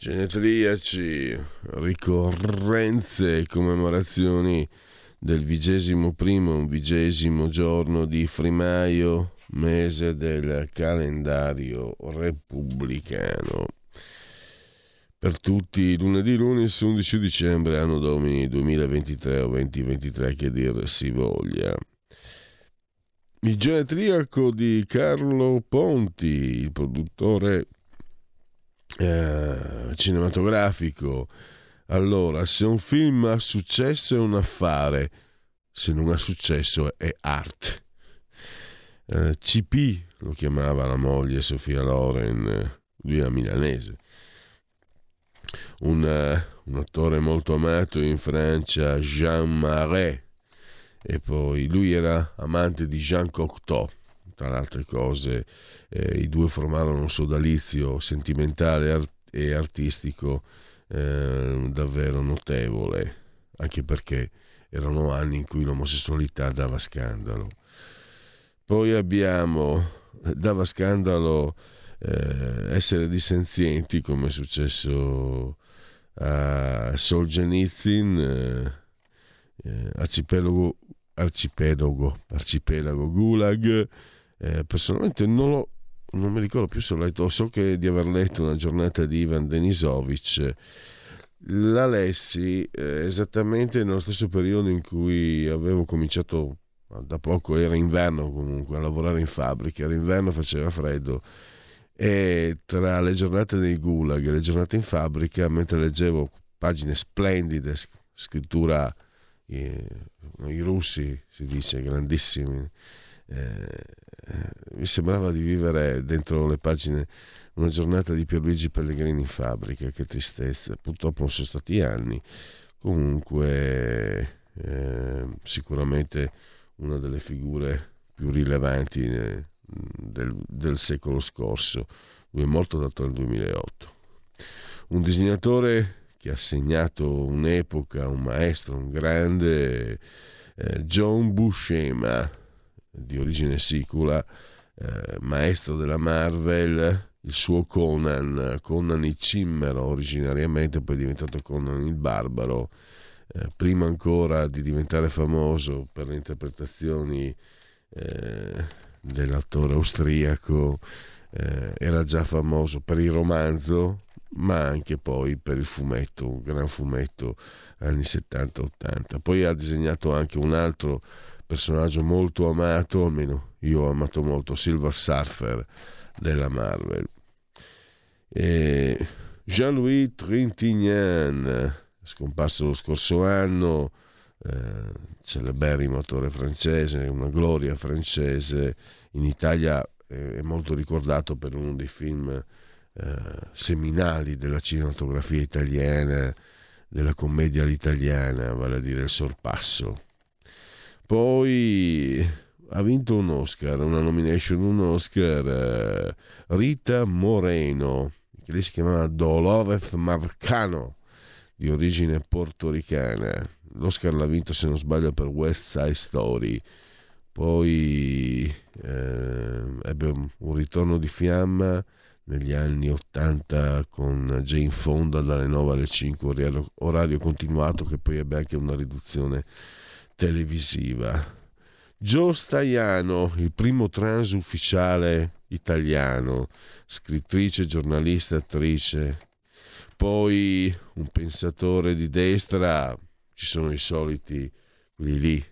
Genetriaci, ricorrenze e commemorazioni del vigesimo primo, un vigesimo giorno di Frimaio, mese del calendario repubblicano. Per tutti lunedì lunis 11 dicembre anno domini 2023 o 2023 che dir si voglia. Il genetriaco di Carlo Ponti, il produttore eh, cinematografico. Allora, se un film ha successo è un affare, se non ha successo è arte. Eh, CP lo chiamava la moglie Sofia Loren, lui era milanese. Un, uh, un attore molto amato in Francia, Jean Marais, e poi lui era amante di Jean Cocteau, tra le altre cose eh, i due formarono un sodalizio sentimentale art- e artistico eh, davvero notevole, anche perché erano anni in cui l'omosessualità dava scandalo. Poi abbiamo, dava scandalo eh, essere dissenzienti, come è successo a Solzhenitsyn, eh, eh, arcipelago, arcipelago, arcipelago Gulag. Eh, personalmente non l'ho non mi ricordo più se ho letto, so che di aver letto una giornata di Ivan Denisovic. La lessi eh, esattamente nello stesso periodo in cui avevo cominciato, da poco era inverno comunque, a lavorare in fabbrica, era inverno, faceva freddo e tra le giornate dei gulag e le giornate in fabbrica, mentre leggevo pagine splendide, scrittura, eh, i russi si dice, grandissimi, eh, mi sembrava di vivere dentro le pagine una giornata di Pierluigi Pellegrini in fabbrica, che tristezza. Purtroppo non sono stati anni. Comunque, eh, sicuramente una delle figure più rilevanti eh, del, del, secolo scorso. Lui è morto dato nel 2008. Un disegnatore che ha segnato un'epoca, un maestro, un grande eh, John Buscema di origine sicula, eh, maestro della Marvel, il suo Conan, Conan il Cimmero originariamente, poi è diventato Conan il Barbaro, eh, prima ancora di diventare famoso per le interpretazioni eh, dell'attore austriaco, eh, era già famoso per il romanzo, ma anche poi per il fumetto, un gran fumetto anni 70-80. Poi ha disegnato anche un altro personaggio molto amato, almeno io ho amato molto, Silver Surfer della Marvel. E Jean-Louis Trintignant, scomparso lo scorso anno, eh, celeberrimo attore francese, una gloria francese, in Italia è molto ricordato per uno dei film eh, seminali della cinematografia italiana, della commedia all'italiana, vale a dire Il Sorpasso. Poi ha vinto un Oscar, una nomination, un Oscar, eh, Rita Moreno, che lei si chiamava Dolores Marcano, di origine portoricana. L'Oscar l'ha vinto, se non sbaglio, per West Side Story. Poi eh, ebbe un, ritorno di fiamma negli anni 80 con Jane Fonda dalle 9 alle 5 orario, orario continuato che poi ebbe anche una riduzione televisiva Joe Staiano, il primo trans ufficiale italiano, scrittrice, giornalista, attrice. Poi un pensatore di destra, ci sono i soliti, quelli lì,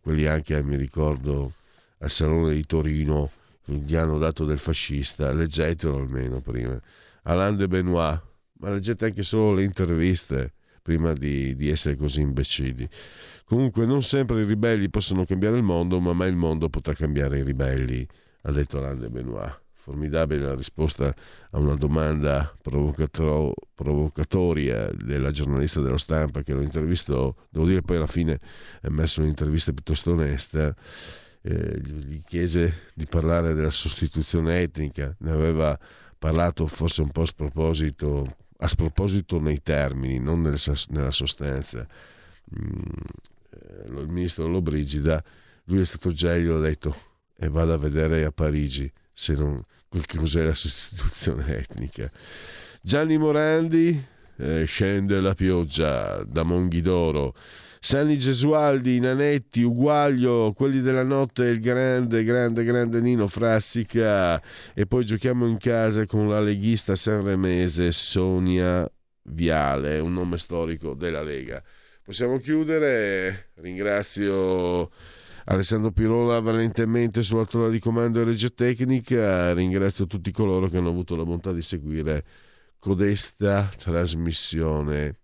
quelli anche, mi ricordo, al Salone di Torino, gli hanno dato del fascista, leggetelo almeno prima. Alain de Benoit, ma leggete anche solo le interviste prima di, di essere così imbecilli. Comunque non sempre i ribelli possono cambiare il mondo, ma mai il mondo potrà cambiare i ribelli, ha detto Lande Benoit. Formidabile la risposta a una domanda provocatoria della giornalista dello stampa che lo intervistò. Devo dire poi alla fine ha messo un'intervista piuttosto onesta. Eh, gli chiese di parlare della sostituzione etnica, ne aveva parlato forse un po' a sproposito, a sproposito nei termini, non nella sostanza. Mm, eh, il ministro Lobrigida, lui è stato gelio, ha detto e vado a vedere a Parigi se non quel che cos'è la sostituzione etnica. Gianni Morandi, eh, scende la pioggia da Monghidoro. Sani Gesualdi, Nanetti, Uguaglio, quelli della notte, il grande, grande, grande Nino Frassica e poi giochiamo in casa con la leghista sanremese Sonia Viale, un nome storico della Lega. Possiamo chiudere. Ringrazio Alessandro Pirola valentemente sulla tolla di comando e regia tecnica. Ringrazio tutti coloro che hanno avuto la bontà di seguire codesta trasmissione.